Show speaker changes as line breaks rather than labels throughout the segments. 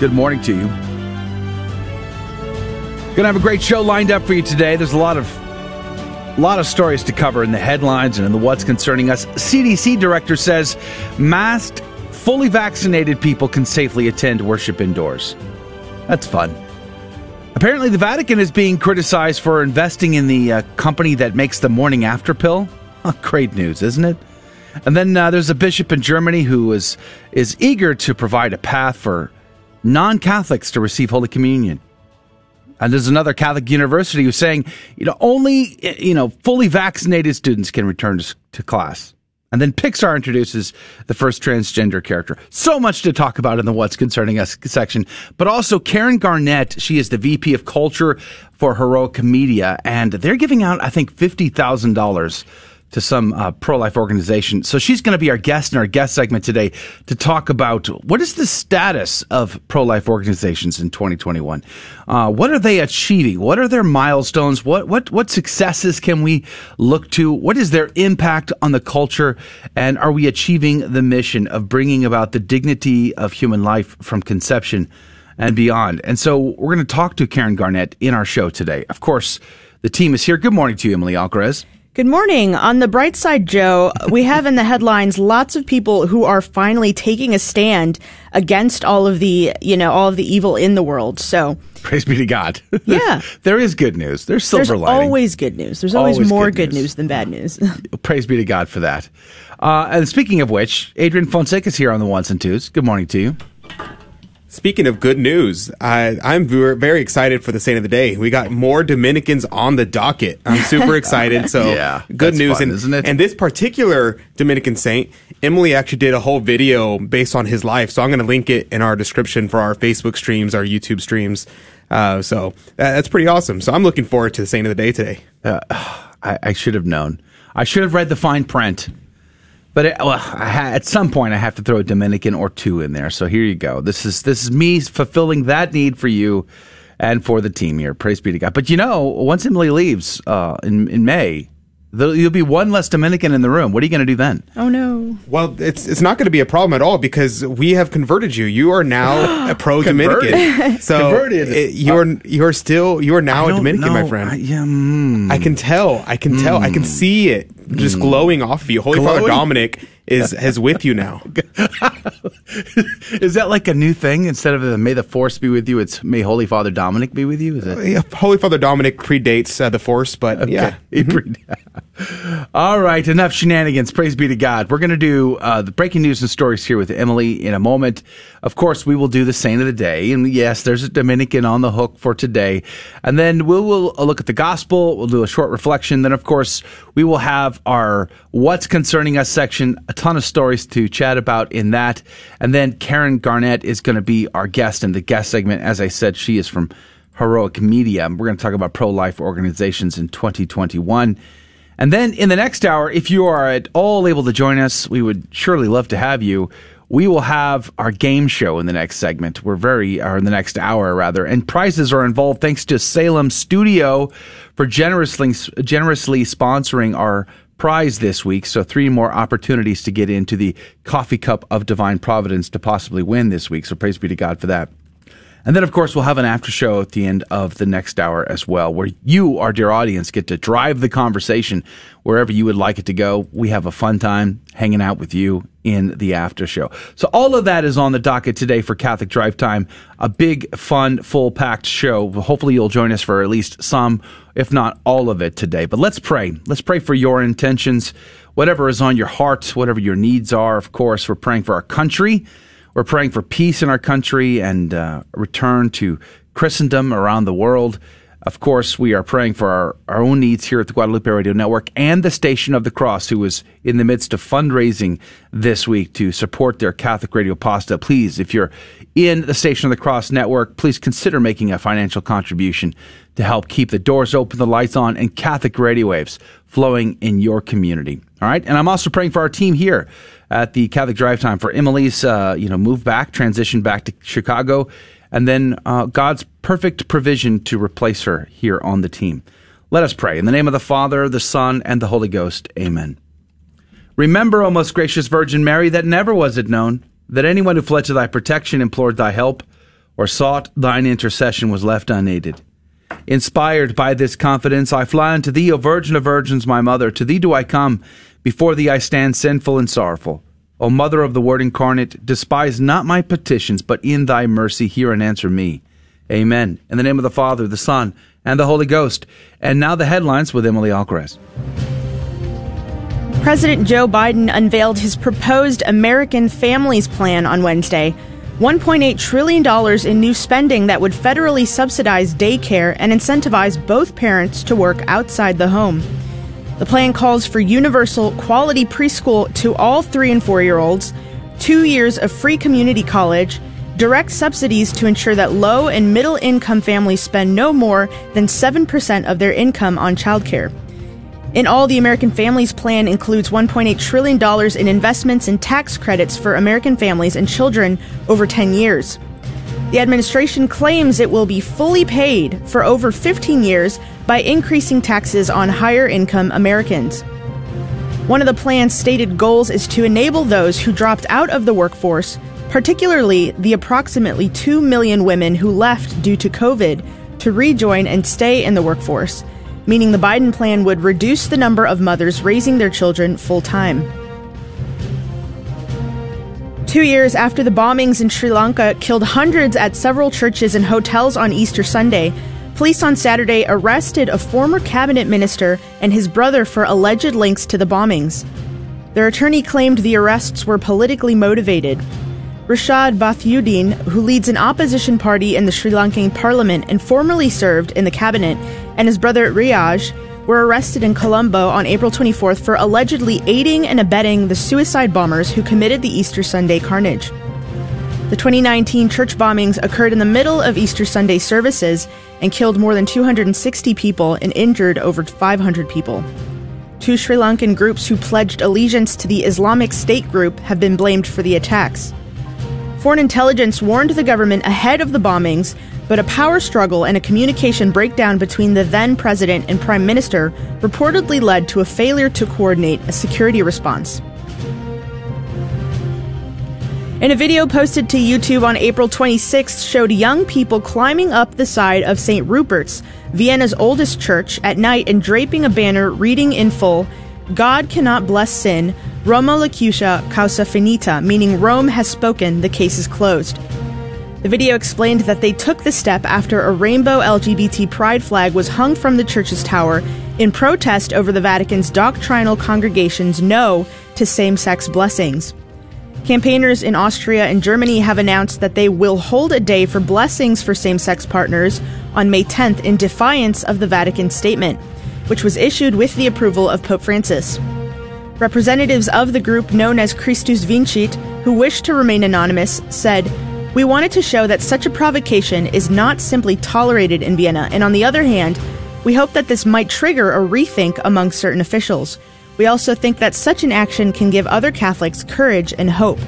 Good morning to you. Gonna have a great show lined up for you today. There's a lot of a lot of stories to cover in the headlines and in the what's concerning us. CDC director says masked, fully vaccinated people can safely attend worship indoors. That's fun. Apparently, the Vatican is being criticized for investing in the uh, company that makes the morning after pill. Oh, great news, isn't it? And then uh, there's a bishop in Germany who is is eager to provide a path for non-Catholics to receive Holy Communion. And there's another Catholic university who's saying, you know, only you know fully vaccinated students can return to, to class. And then Pixar introduces the first transgender character. So much to talk about in the What's Concerning Us section. But also Karen Garnett, she is the VP of Culture for Heroic Media, and they're giving out, I think, $50,000 to some uh, pro-life organization. So she's going to be our guest in our guest segment today to talk about what is the status of pro-life organizations in 2021. Uh, what are they achieving? What are their milestones? What what what successes can we look to? What is their impact on the culture? And are we achieving the mission of bringing about the dignity of human life from conception and beyond? And so we're going to talk to Karen Garnett in our show today. Of course, the team is here. Good morning to you, Emily Alcaraz.
Good morning. On the bright side, Joe, we have in the headlines lots of people who are finally taking a stand against all of the, you know, all of the evil in the world. So
praise be to God.
Yeah,
there is good news. There's silver
There's
lining.
always good news. There's always, always more good news. good news. than bad news.
praise be to God for that. Uh, and speaking of which, Adrian Fonseca is here on the ones and twos. Good morning to you.
Speaking of good news, I, I'm very excited for the saint of the day. We got more Dominicans on the docket. I'm super excited. So
yeah,
good news,
fun,
and,
isn't it?
And this particular Dominican saint, Emily actually did a whole video based on his life. So I'm going to link it in our description for our Facebook streams, our YouTube streams. Uh, so that, that's pretty awesome. So I'm looking forward to the saint of the day today. Uh,
I, I should have known. I should have read the fine print. But it, well, ha- at some point, I have to throw a Dominican or two in there. So here you go. This is this is me fulfilling that need for you and for the team here. Praise be to God. But you know, once Emily leaves uh, in in May, You'll be one less Dominican in the room. What are you going to do then?
Oh no!
Well, it's it's not going to be a problem at all because we have converted you. You are now a pro Dominican. so converted. It, you are you are still you are now a Dominican, know. my friend. I,
yeah, mm.
I can tell. I can mm. tell. I can see it just mm. glowing off of you. Holy glowing? Father Dominic is is with you now.
is that like a new thing? Instead of the "May the Force be with you," it's "May Holy Father Dominic be with you." Is it? Uh,
yeah, Holy Father Dominic predates uh, the Force, but okay. yeah.
All right, enough shenanigans. Praise be to God. We're going to do uh, the breaking news and stories here with Emily in a moment. Of course, we will do the saint of the day, and yes, there's a Dominican on the hook for today. And then we'll, we'll look at the gospel. We'll do a short reflection. Then, of course, we will have our "What's Concerning Us" section a ton of stories to chat about in that. And then Karen Garnett is going to be our guest in the guest segment. As I said, she is from Heroic Media. We're going to talk about pro life organizations in 2021. And then in the next hour, if you are at all able to join us, we would surely love to have you. We will have our game show in the next segment. We're very, or in the next hour rather, and prizes are involved thanks to Salem Studio for generously generously sponsoring our prize this week. So three more opportunities to get into the coffee cup of divine providence to possibly win this week. So praise be to God for that. And then, of course, we'll have an after show at the end of the next hour as well, where you, our dear audience, get to drive the conversation wherever you would like it to go. We have a fun time hanging out with you in the after show. So all of that is on the docket today for Catholic Drive Time. A big, fun, full packed show. Hopefully you'll join us for at least some, if not all of it today. But let's pray. Let's pray for your intentions, whatever is on your heart, whatever your needs are. Of course, we're praying for our country. We're praying for peace in our country and uh, return to Christendom around the world. Of course, we are praying for our, our own needs here at the Guadalupe Radio Network and the Station of the Cross, who is in the midst of fundraising this week to support their Catholic Radio Apostolate. Please, if you're in the Station of the Cross network, please consider making a financial contribution to help keep the doors open, the lights on, and Catholic radio waves flowing in your community. All right. And I'm also praying for our team here at the Catholic Drive Time for Emily's, uh, you know, move back, transition back to Chicago and then uh, God's perfect provision to replace her here on the team. Let us pray. In the name of the Father, the Son, and the Holy Ghost. Amen. Remember, O most gracious Virgin Mary, that never was it known that anyone who fled to thy protection, implored thy help, or sought thine intercession was left unaided. Inspired by this confidence, I fly unto thee, O Virgin of Virgins, my mother. To thee do I come. Before thee I stand sinful and sorrowful. O Mother of the Word incarnate, despise not my petitions, but in thy mercy hear and answer me. Amen. In the name of the Father, the Son, and the Holy Ghost. And now the headlines with Emily Alcaraz.
President Joe Biden unveiled his proposed American Families Plan on Wednesday. $1.8 trillion in new spending that would federally subsidize daycare and incentivize both parents to work outside the home. The plan calls for universal quality preschool to all three and four year olds, two years of free community college, direct subsidies to ensure that low and middle income families spend no more than 7% of their income on childcare. In all, the American Families Plan includes $1.8 trillion in investments and tax credits for American families and children over 10 years. The administration claims it will be fully paid for over 15 years by increasing taxes on higher income Americans. One of the plan's stated goals is to enable those who dropped out of the workforce, particularly the approximately 2 million women who left due to COVID, to rejoin and stay in the workforce, meaning the Biden plan would reduce the number of mothers raising their children full time. Two years after the bombings in Sri Lanka killed hundreds at several churches and hotels on Easter Sunday, police on Saturday arrested a former cabinet minister and his brother for alleged links to the bombings. Their attorney claimed the arrests were politically motivated. Rashad Bathiudin, who leads an opposition party in the Sri Lankan parliament and formerly served in the cabinet, and his brother Riyaj were arrested in Colombo on April 24th for allegedly aiding and abetting the suicide bombers who committed the Easter Sunday carnage. The 2019 church bombings occurred in the middle of Easter Sunday services and killed more than 260 people and injured over 500 people. Two Sri Lankan groups who pledged allegiance to the Islamic State group have been blamed for the attacks. Foreign intelligence warned the government ahead of the bombings but a power struggle and a communication breakdown between the then president and prime minister reportedly led to a failure to coordinate a security response. In a video posted to YouTube on April 26th showed young people climbing up the side of St. Rupert's, Vienna's oldest church, at night and draping a banner reading in full, God cannot bless sin, Roma locuta causa finita, meaning Rome has spoken, the case is closed. The video explained that they took the step after a rainbow LGBT pride flag was hung from the church's tower in protest over the Vatican's doctrinal congregation's no to same sex blessings. Campaigners in Austria and Germany have announced that they will hold a day for blessings for same sex partners on May 10th in defiance of the Vatican statement, which was issued with the approval of Pope Francis. Representatives of the group known as Christus Vincit, who wish to remain anonymous, said, we wanted to show that such a provocation is not simply tolerated in Vienna, and on the other hand, we hope that this might trigger a rethink among certain officials. We also think that such an action can give other Catholics courage and hope.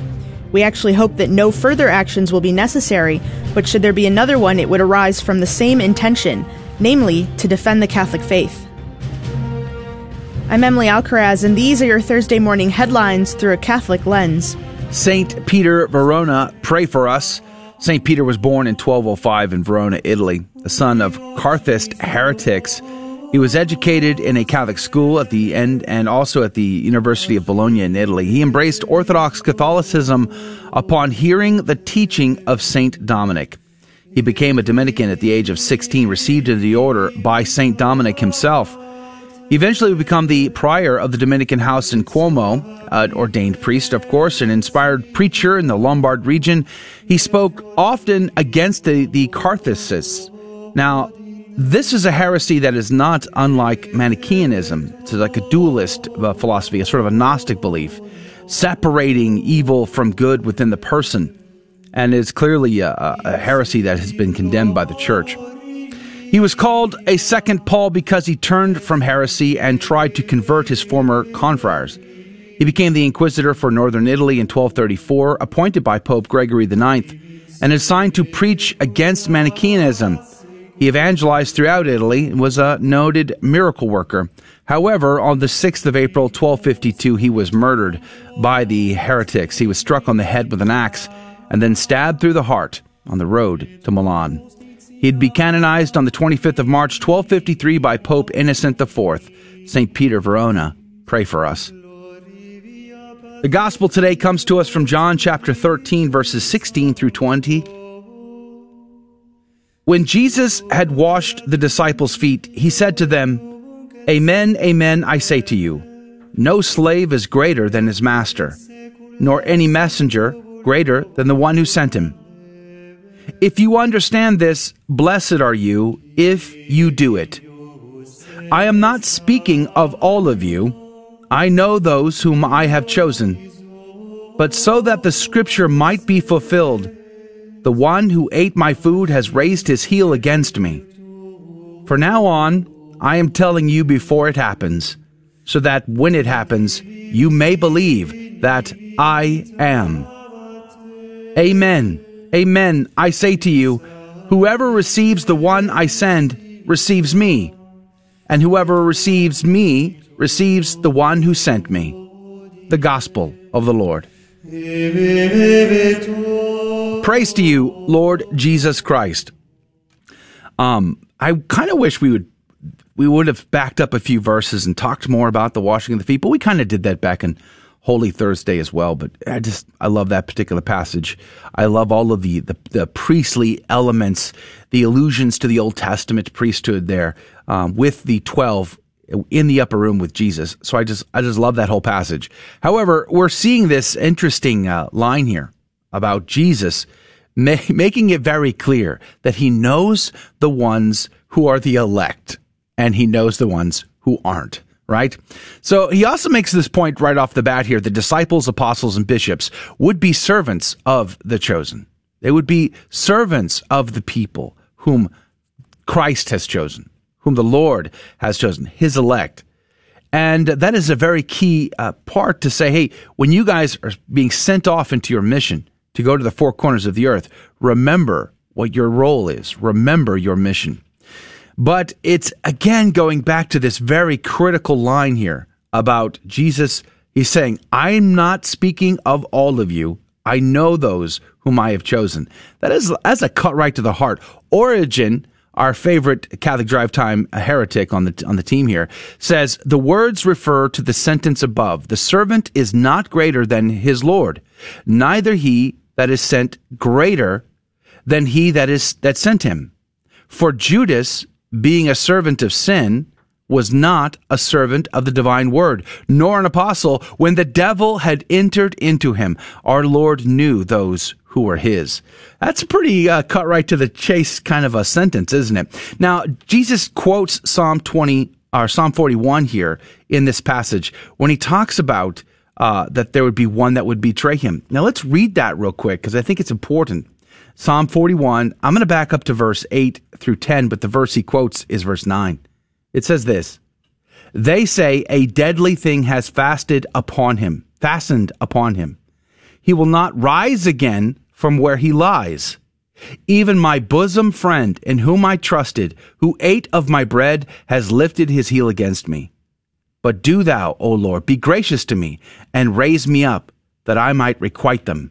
We actually hope that no further actions will be necessary, but should there be another one, it would arise from the same intention, namely, to defend the Catholic faith. I'm Emily Alcaraz, and these are your Thursday morning headlines through a Catholic lens.
St. Peter Verona, pray for us. St. Peter was born in 1205 in Verona, Italy, the son of Catharist heretics. He was educated in a Catholic school at the end and also at the University of Bologna in Italy. He embraced Orthodox Catholicism upon hearing the teaching of St. Dominic. He became a Dominican at the age of 16, received into the order by St. Dominic himself. He eventually would become the prior of the Dominican house in Como, an ordained priest, of course, an inspired preacher in the Lombard region. He spoke often against the, the. Now, this is a heresy that is not unlike Manichaeanism. It's like a dualist uh, philosophy, a sort of a Gnostic belief, separating evil from good within the person, and is clearly a, a heresy that has been condemned by the church. He was called a second Paul because he turned from heresy and tried to convert his former confreres. He became the inquisitor for northern Italy in 1234, appointed by Pope Gregory IX, and assigned to preach against Manichaeanism he evangelized throughout Italy and was a noted miracle worker. However, on the 6th of April, 1252, he was murdered by the heretics. He was struck on the head with an axe and then stabbed through the heart on the road to Milan. He'd be canonized on the 25th of March, 1253, by Pope Innocent IV. St. Peter Verona, pray for us. The gospel today comes to us from John chapter 13, verses 16 through 20. When Jesus had washed the disciples' feet, he said to them, Amen, amen, I say to you, no slave is greater than his master, nor any messenger greater than the one who sent him. If you understand this, blessed are you if you do it. I am not speaking of all of you. I know those whom I have chosen. But so that the scripture might be fulfilled, the one who ate my food has raised his heel against me. For now on, I am telling you before it happens, so that when it happens, you may believe that I am. Amen. Amen. I say to you, whoever receives the one I send receives me, and whoever receives me receives the one who sent me. The Gospel of the Lord. Praise to you, Lord Jesus Christ. Um, I kind of wish we would we would have backed up a few verses and talked more about the washing of the feet, but we kind of did that back in Holy Thursday as well. But I just I love that particular passage. I love all of the the, the priestly elements, the allusions to the Old Testament priesthood there um, with the twelve in the upper room with Jesus. So I just I just love that whole passage. However, we're seeing this interesting uh, line here about Jesus, ma- making it very clear that he knows the ones who are the elect and he knows the ones who aren't. Right? So he also makes this point right off the bat here. The disciples, apostles, and bishops would be servants of the chosen. They would be servants of the people whom Christ has chosen, whom the Lord has chosen, his elect. And that is a very key uh, part to say, hey, when you guys are being sent off into your mission, to go to the four corners of the earth, remember what your role is. Remember your mission. But it's again going back to this very critical line here about Jesus. He's saying, I'm not speaking of all of you. I know those whom I have chosen. That is, that's a cut right to the heart. Origen, our favorite Catholic Drive Time heretic on the on the team here, says the words refer to the sentence above. The servant is not greater than his Lord, neither he that is sent greater than he that is that sent him. For Judas, being a servant of sin, was not a servant of the divine word, nor an apostle. When the devil had entered into him, our Lord knew those who were his. That's a pretty uh, cut right to the chase kind of a sentence, isn't it? Now, Jesus quotes Psalm 20 or Psalm 41 here in this passage when he talks about uh, that there would be one that would betray him. Now let's read that real quick because I think it's important. Psalm 41, I'm going to back up to verse 8 through 10, but the verse he quotes is verse 9. It says this They say a deadly thing has fasted upon him, fastened upon him. He will not rise again from where he lies. Even my bosom friend, in whom I trusted, who ate of my bread, has lifted his heel against me. But do thou, O Lord, be gracious to me and raise me up that I might requite them.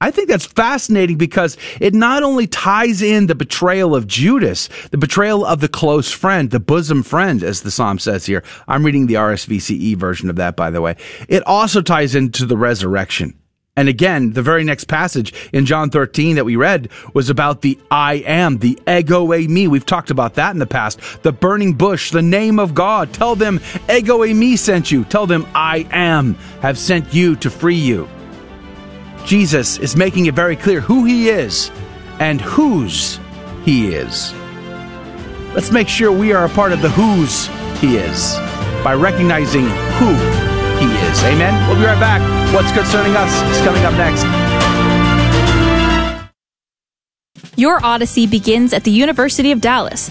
I think that's fascinating because it not only ties in the betrayal of Judas, the betrayal of the close friend, the bosom friend, as the psalm says here. I'm reading the RSVCE version of that, by the way. It also ties into the resurrection. And again, the very next passage in John 13 that we read was about the I am, the ego eimi. We've talked about that in the past. The burning bush, the name of God. Tell them ego eimi sent you. Tell them I am have sent you to free you. Jesus is making it very clear who he is and whose he is. let's make sure we are a part of the whose he is by recognizing who he is. Amen. We'll be right back. What's concerning us is coming up next.
Your Odyssey begins at the University of Dallas,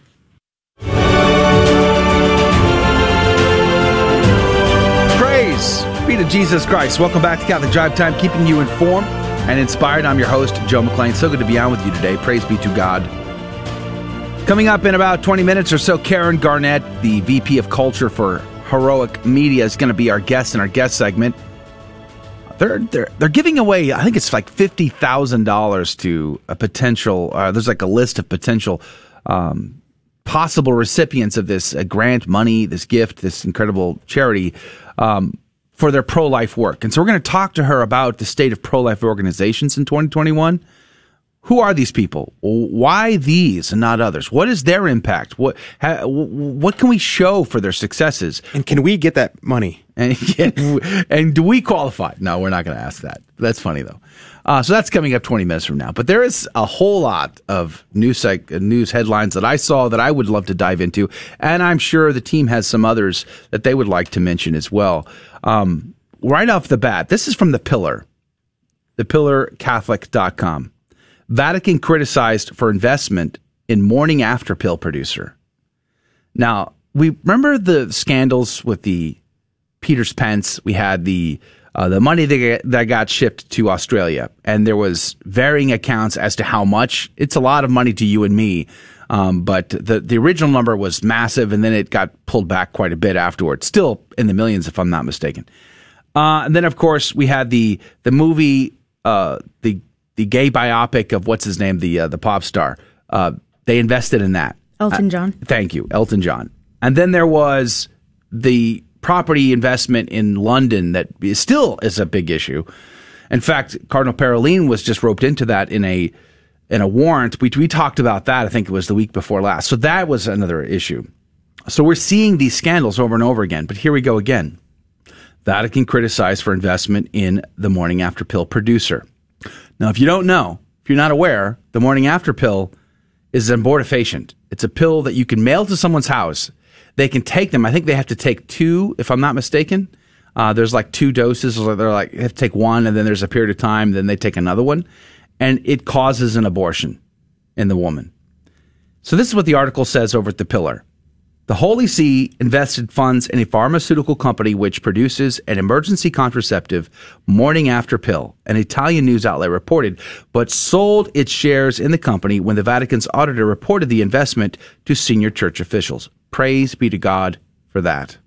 To Jesus Christ. Welcome back to Catholic Drive Time, keeping you informed and inspired. I'm your host, Joe McClain. So good to be on with you today. Praise be to God. Coming up in about 20 minutes or so, Karen Garnett, the VP of Culture for Heroic Media, is going to be our guest in our guest segment. They're they're they're giving away. I think it's like fifty thousand dollars to a potential. Uh, there's like a list of potential um, possible recipients of this uh, grant money, this gift, this incredible charity um, for their pro life work. And so we're going to talk to her about the state of pro life organizations in 2021. Who are these people? Why these and not others? What is their impact? What ha, what can we show for their successes?
And can we get that money?
And and do we qualify? No, we're not going to ask that. That's funny though. Uh, so that's coming up 20 minutes from now. But there is a whole lot of news news headlines that I saw that I would love to dive into, and I'm sure the team has some others that they would like to mention as well. Um, right off the bat, this is from the Pillar, thepillarcatholic.com. Vatican criticized for investment in morning after pill producer. Now, we remember the scandals with the Peter's Pence. We had the uh, the money that, that got shipped to Australia, and there was varying accounts as to how much. It's a lot of money to you and me, um, but the the original number was massive, and then it got pulled back quite a bit afterwards. Still in the millions, if I'm not mistaken. Uh, and then, of course, we had the the movie, uh, the the gay biopic of what's his name, the uh, the pop star. Uh, they invested in that.
Elton John.
thank you, Elton John. And then there was the property investment in London that is still is a big issue. In fact, Cardinal Parolin was just roped into that in a in a warrant. We we talked about that. I think it was the week before last. So that was another issue. So we're seeing these scandals over and over again. But here we go again. Vatican criticized for investment in the morning after pill producer. Now, if you don't know, if you're not aware, the morning after pill is an abortifacient. It's a pill that you can mail to someone's house. They can take them. I think they have to take two, if I'm not mistaken. Uh, there's like two doses. They're like, they have to take one, and then there's a period of time, then they take another one. And it causes an abortion in the woman. So this is what the article says over at the pillar. The Holy See invested funds in a pharmaceutical company which produces an emergency contraceptive morning after pill, an Italian news outlet reported, but sold its shares in the company when the Vatican's auditor reported the investment to senior church officials. Praise be to God for that.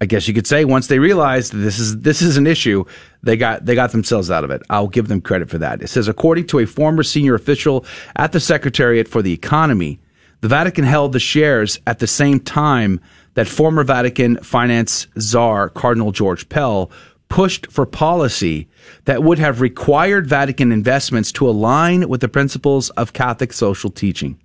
I guess you could say once they realized this is this is an issue, they got they got themselves out of it. I'll give them credit for that. It says according to a former senior official at the Secretariat for the Economy, the Vatican held the shares at the same time that former Vatican finance czar Cardinal George Pell pushed for policy that would have required Vatican investments to align with the principles of Catholic social teaching.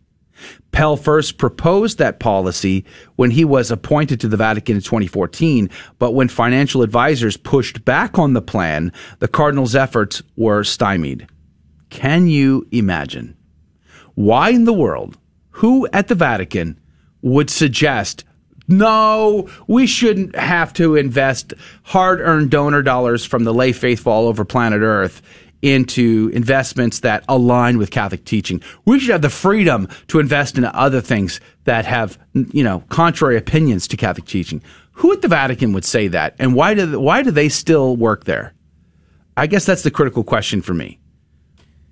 Pell first proposed that policy when he was appointed to the Vatican in 2014, but when financial advisors pushed back on the plan, the Cardinal's efforts were stymied. Can you imagine? Why in the world, who at the Vatican would suggest no, we shouldn't have to invest hard earned donor dollars from the lay faithful all over planet Earth into investments that align with Catholic teaching. We should have the freedom to invest in other things that have, you know, contrary opinions to Catholic teaching. Who at the Vatican would say that? And why do, why do they still work there? I guess that's the critical question for me.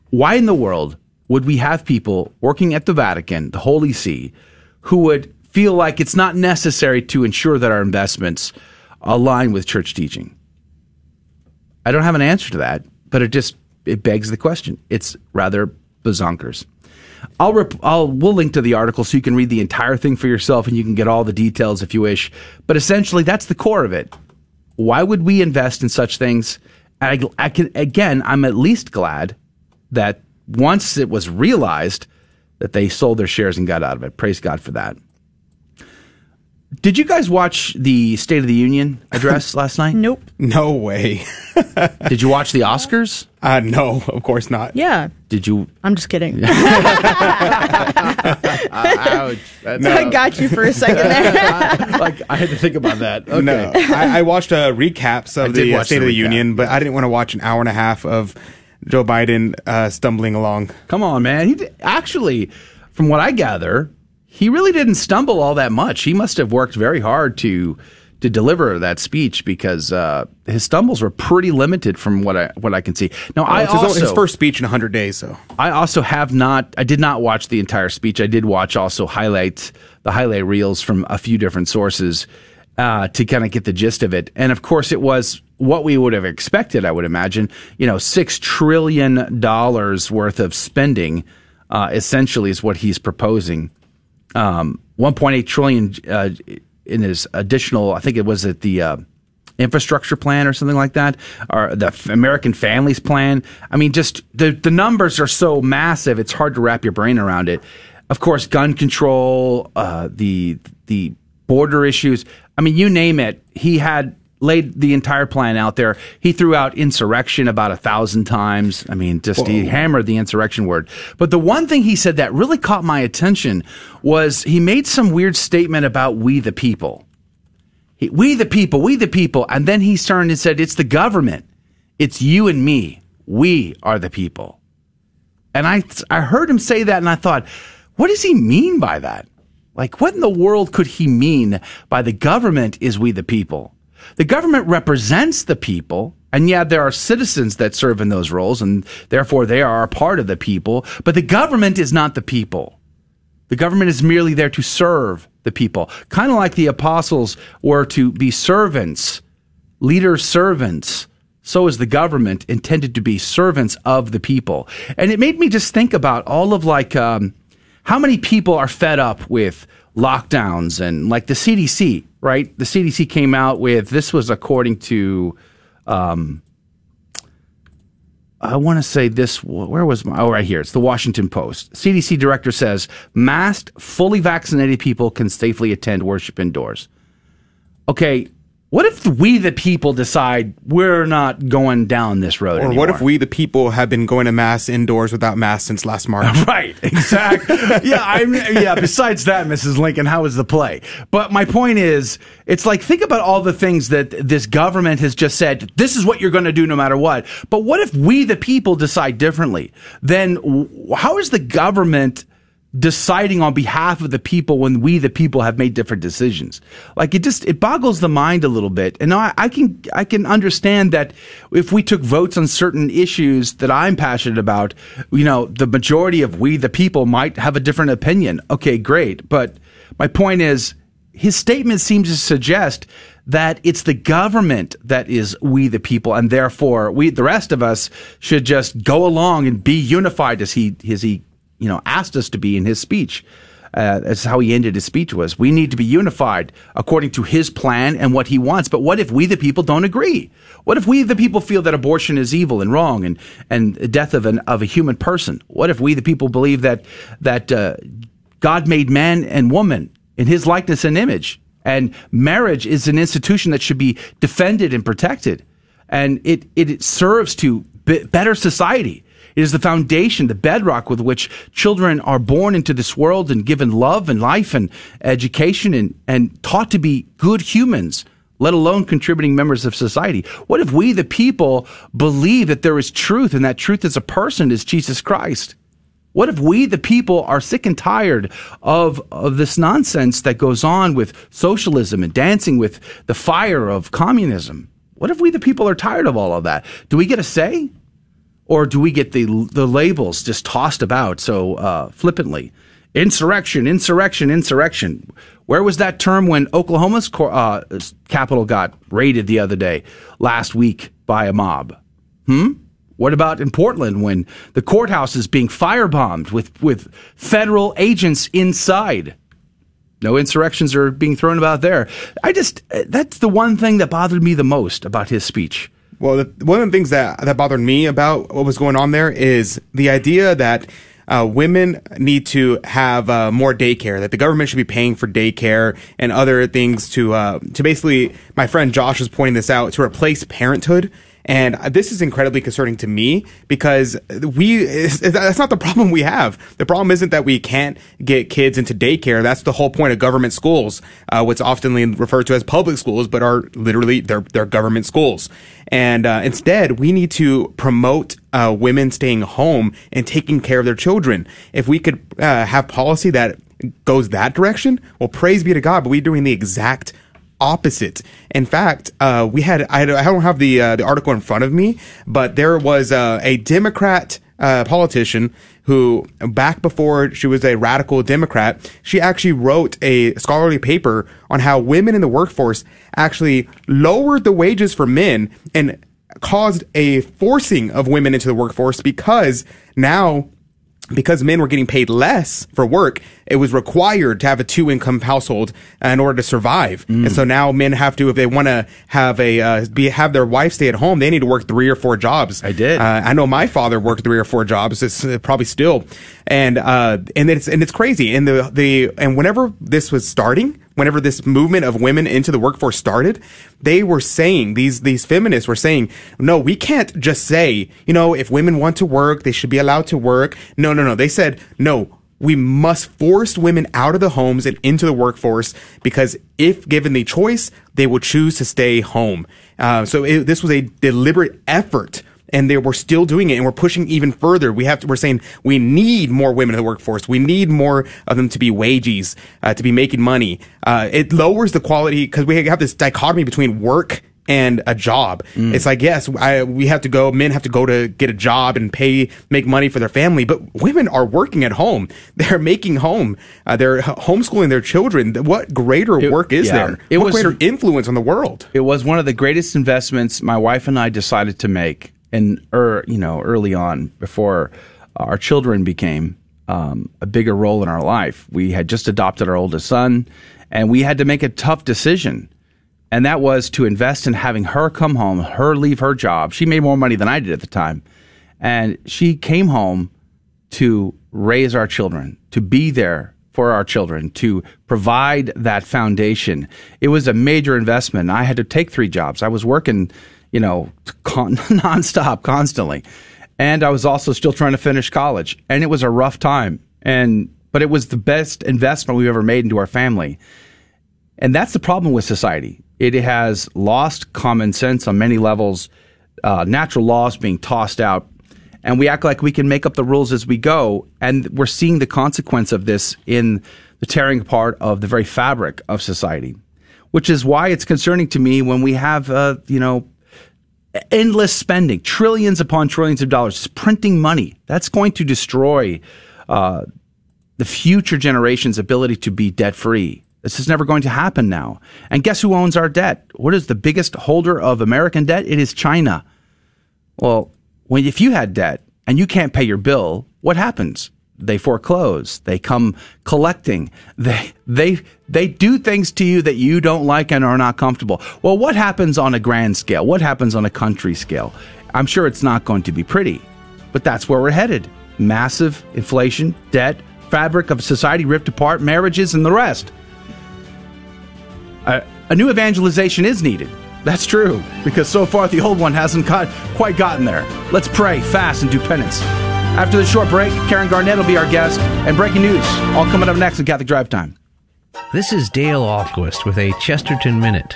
Why in the world would we have people working at the Vatican, the Holy See, who would feel like it's not necessary to ensure that our investments align with church teaching? I don't have an answer to that, but it just it begs the question. It's rather bazonkers. I'll, rep- I'll we'll link to the article so you can read the entire thing for yourself and you can get all the details if you wish. But essentially, that's the core of it. Why would we invest in such things? I, I can again, I'm at least glad that once it was realized that they sold their shares and got out of it. Praise God for that. Did you guys watch the State of the Union address last night?
Nope.
No way.
Did you watch the Oscars?
Uh, no, of course not.
Yeah.
Did you?
I'm just kidding.
Ouch.
I got you for a second there.
like I had to think about that. Okay.
No, I, I watched uh, recaps
I
of
did
the uh,
watch
State
the
of the
recap.
Union, but I didn't want to watch an hour and a half of Joe Biden uh, stumbling along.
Come on, man. He did, actually, from what I gather, he really didn't stumble all that much. He must have worked very hard to to deliver that speech because uh, his stumbles were pretty limited from what I what I can see. Now, I
it's his,
also
his first speech in 100 days, so.
I also have not. I did not watch the entire speech. I did watch also highlights the highlight reels from a few different sources uh, to kind of get the gist of it. And of course, it was what we would have expected. I would imagine. You know, six trillion dollars worth of spending, uh, essentially, is what he's proposing. Um, 1.8 trillion uh, in his additional. I think it was at the. Uh, infrastructure plan or something like that, or the American Families Plan. I mean, just the the numbers are so massive; it's hard to wrap your brain around it. Of course, gun control, uh, the the border issues. I mean, you name it. He had laid the entire plan out there. He threw out insurrection about a thousand times. I mean, just he hammered the insurrection word. But the one thing he said that really caught my attention was he made some weird statement about we the people. He, we the people, we the people. And then he turned and said, It's the government. It's you and me. We are the people. And I, I heard him say that and I thought, what does he mean by that? Like, what in the world could he mean by the government is we the people? The government represents the people. And yeah, there are citizens that serve in those roles and therefore they are a part of the people. But the government is not the people. The government is merely there to serve the people, kind of like the apostles were to be servants, leader servants. So is the government intended to be servants of the people. And it made me just think about all of like um, how many people are fed up with lockdowns and like the CDC, right? The CDC came out with this was according to um, I want to say this. Where was my? Oh, right here. It's the Washington Post. CDC director says masked, fully vaccinated people can safely attend worship indoors. Okay, what if we, the people, decide we're not going down this road
Or
anymore?
what if we, the people, have been going to mass indoors without masks since last March?
Right, exactly. yeah, I'm. Yeah. Besides that, Mrs. Lincoln, how was the play? But my point is, it's like think about all the things that this government has just said. This is what you're going to do, no matter what. But what if we, the people, decide differently? Then how is the government? Deciding on behalf of the people when we the people have made different decisions. Like it just it boggles the mind a little bit. And I, I can i can understand that if we took votes on certain issues that i'm passionate about you know the majority of we the people might have a different opinion. Okay great. But my point is his statement seems to suggest that it's the government that is we the people and therefore we the rest of us should just go along and be unified as he as he you know asked us to be in his speech. Uh, that's how he ended his speech was we need to be unified according to his plan and what he wants but what if we the people don't agree what if we the people feel that abortion is evil and wrong and and death of an of a human person what if we the people believe that that uh, God made man and woman in his likeness and image. And marriage is an institution that should be defended and protected. And it, it serves to be- better society. It is the foundation, the bedrock with which children are born into this world and given love and life and education and, and taught to be good humans, let alone contributing members of society. What if we, the people, believe that there is truth and that truth is a person, is Jesus Christ? What if we, the people, are sick and tired of, of this nonsense that goes on with socialism and dancing with the fire of communism? What if we, the people, are tired of all of that? Do we get a say? Or do we get the, the labels just tossed about so uh, flippantly? Insurrection, insurrection, insurrection. Where was that term when Oklahoma's uh, capital got raided the other day, last week, by a mob? Hmm? What about in Portland when the courthouse is being firebombed with, with federal agents inside? No insurrections are being thrown about there. I just, that's the one thing that bothered me the most about his speech.
Well, the, one of the things that, that bothered me about what was going on there is the idea that uh, women need to have uh, more daycare. That the government should be paying for daycare and other things to uh, to basically. My friend Josh was pointing this out to replace parenthood and this is incredibly concerning to me because we, that's not the problem we have. The problem isn't that we can't get kids into daycare. That's the whole point of government schools, uh, what's often referred to as public schools, but are literally, they're, they're government schools. And uh, instead, we need to promote uh, women staying home and taking care of their children. If we could uh, have policy that goes that direction, well, praise be to God, but we're doing the exact opposite. In fact, uh, we had I, don't have the uh, the article in front of me, but there was uh, a Democrat uh, politician who, back before she was a radical Democrat, she actually wrote a scholarly paper on how women in the workforce actually lowered the wages for men and caused a forcing of women into the workforce because now because men were getting paid less for work, it was required to have a two income household in order to survive. Mm. And so now men have to, if they want to have a, uh, be, have their wife stay at home, they need to work three or four jobs.
I did.
Uh, I know my father worked three or four jobs. It's uh, probably still. And, uh, and it's, and it's crazy. And the, the, and whenever this was starting, whenever this movement of women into the workforce started, they were saying, these, these feminists were saying, no, we can't just say, you know, if women want to work, they should be allowed to work. No, no, no. They said, no, we must force women out of the homes and into the workforce because if given the choice, they will choose to stay home. Uh, so it, this was a deliberate effort and they were still doing it and we're pushing even further. We have to, we're saying we need more women in the workforce. We need more of them to be wages, uh, to be making money. Uh, it lowers the quality because we have this dichotomy between work and a job. Mm. It's like, yes, I, we have to go, men have to go to get a job and pay, make money for their family, but women are working at home. They're making home. Uh, they're homeschooling their children. What greater it, work is yeah, there? It what was, greater influence on the world?
It was one of the greatest investments my wife and I decided to make and er, you know early on before our children became um, a bigger role in our life. We had just adopted our oldest son, and we had to make a tough decision, and that was to invest in having her come home, her leave her job. She made more money than I did at the time, and she came home to raise our children, to be there for our children, to provide that foundation. It was a major investment. I had to take three jobs. I was working you know, con- nonstop, constantly. And I was also still trying to finish college, and it was a rough time. And but it was the best investment we've ever made into our family. And that's the problem with society. It has lost common sense on many levels. Uh, natural laws being tossed out, and we act like we can make up the rules as we go. And we're seeing the consequence of this in the tearing apart of the very fabric of society, which is why it's concerning to me when we have, uh, you know, endless spending, trillions upon trillions of dollars, printing money. That's going to destroy uh, the future generation's ability to be debt free. This is never going to happen now. And guess who owns our debt? What is the biggest holder of American debt? It is China. Well, when if you had debt and you can't pay your bill, what happens? they foreclose they come collecting they they they do things to you that you don't like and are not comfortable well what happens on a grand scale what happens on a country scale i'm sure it's not going to be pretty but that's where we're headed massive inflation debt fabric of society ripped apart, marriages, and the rest. A, new evangelization is needed. That's true, because so far the old one hasn't got, quite gotten there. Let's pray, fast, and do penance. After the short break, Karen Garnett will be our guest, and breaking news, all coming up next in Catholic Drive Time.
This is Dale Ahlquist with a Chesterton Minute.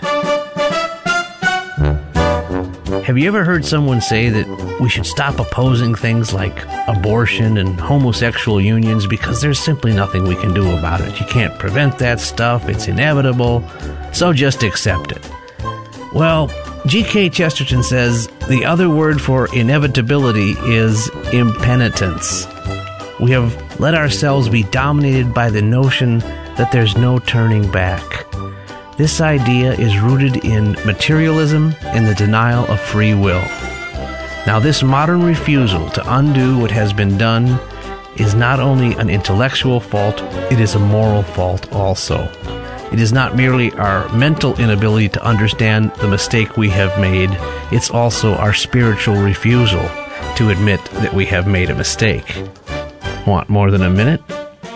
Have you ever heard someone say that we should stop opposing things like abortion and homosexual unions because there's simply nothing we can do about it? You can't prevent that stuff, it's inevitable, so just accept it. Well, G.K. Chesterton says the other word for inevitability is impenitence. We have let ourselves be dominated by the notion that there's no turning back. This idea is rooted in materialism and the denial of free will. Now, this modern refusal to undo what has been done is not only an intellectual fault, it is a moral fault also. It is not merely our mental inability to understand the mistake we have made, it's also our spiritual refusal to admit that we have made a mistake. Want more than a minute?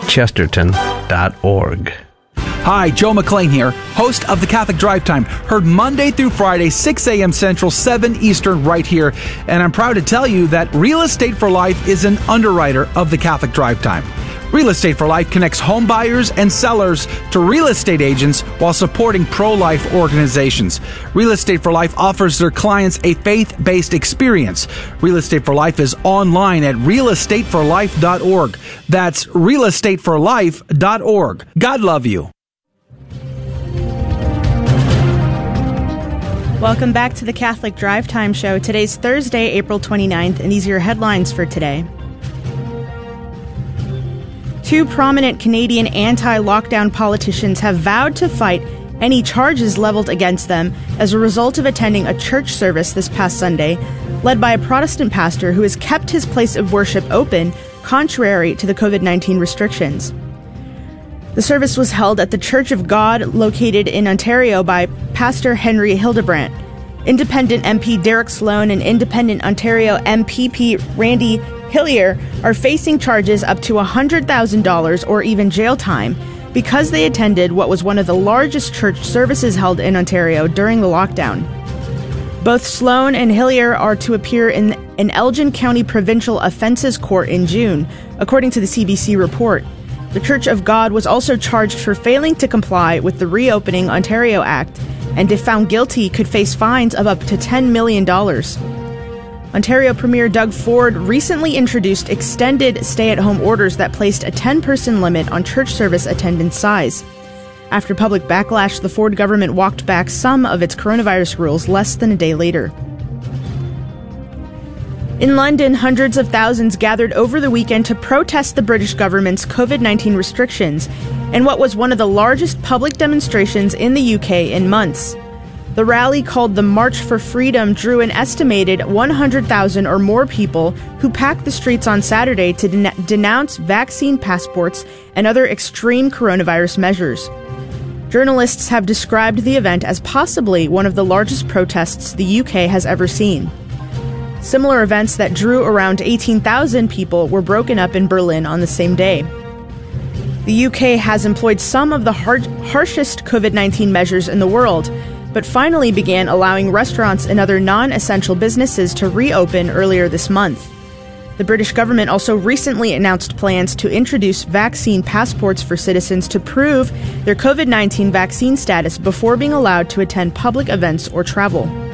Chesterton.org.
Hi, Joe McClain here, host of the Catholic Drive Time, heard Monday through Friday, 6 a.m. Central, 7 Eastern, right here. And I'm proud to tell you that Real Estate for Life is an underwriter of the Catholic Drive Time. Real Estate for Life connects home buyers and sellers to real estate agents while supporting pro life organizations. Real Estate for Life offers their clients a faith based experience. Real Estate for Life is online at realestateforlife.org. That's realestateforlife.org. God love you.
Welcome back to the Catholic Drive Time Show. Today's Thursday, April 29th, and these are your headlines for today. Two prominent Canadian anti lockdown politicians have vowed to fight any charges leveled against them as a result of attending a church service this past Sunday, led by a Protestant pastor who has kept his place of worship open contrary to the COVID 19 restrictions. The service was held at the Church of God located in Ontario by Pastor Henry Hildebrandt. Independent MP Derek Sloan and Independent Ontario MPP Randy Hillier are facing charges up to $100,000 or even jail time because they attended what was one of the largest church services held in Ontario during the lockdown. Both Sloan and Hillier are to appear in an Elgin County Provincial Offences Court in June, according to the CBC report. The Church of God was also charged for failing to comply with the Reopening Ontario Act, and if found guilty, could face fines of up to $10 million. Ontario Premier Doug Ford recently introduced extended stay at home orders that placed a 10 person limit on church service attendance size. After public backlash, the Ford government walked back some of its coronavirus rules less than a day later. In London, hundreds of thousands gathered over the weekend to protest the British government's COVID 19 restrictions and what was one of the largest public demonstrations in the UK in months. The rally, called the March for Freedom, drew an estimated 100,000 or more people who packed the streets on Saturday to den- denounce vaccine passports and other extreme coronavirus measures. Journalists have described the event as possibly one of the largest protests the UK has ever seen. Similar events that drew around 18,000 people were broken up in Berlin on the same day. The UK has employed some of the har- harshest COVID 19 measures in the world, but finally began allowing restaurants and other non essential businesses to reopen earlier this month. The British government also recently announced plans to introduce vaccine passports for citizens to prove their COVID 19 vaccine status before being allowed to attend public events or travel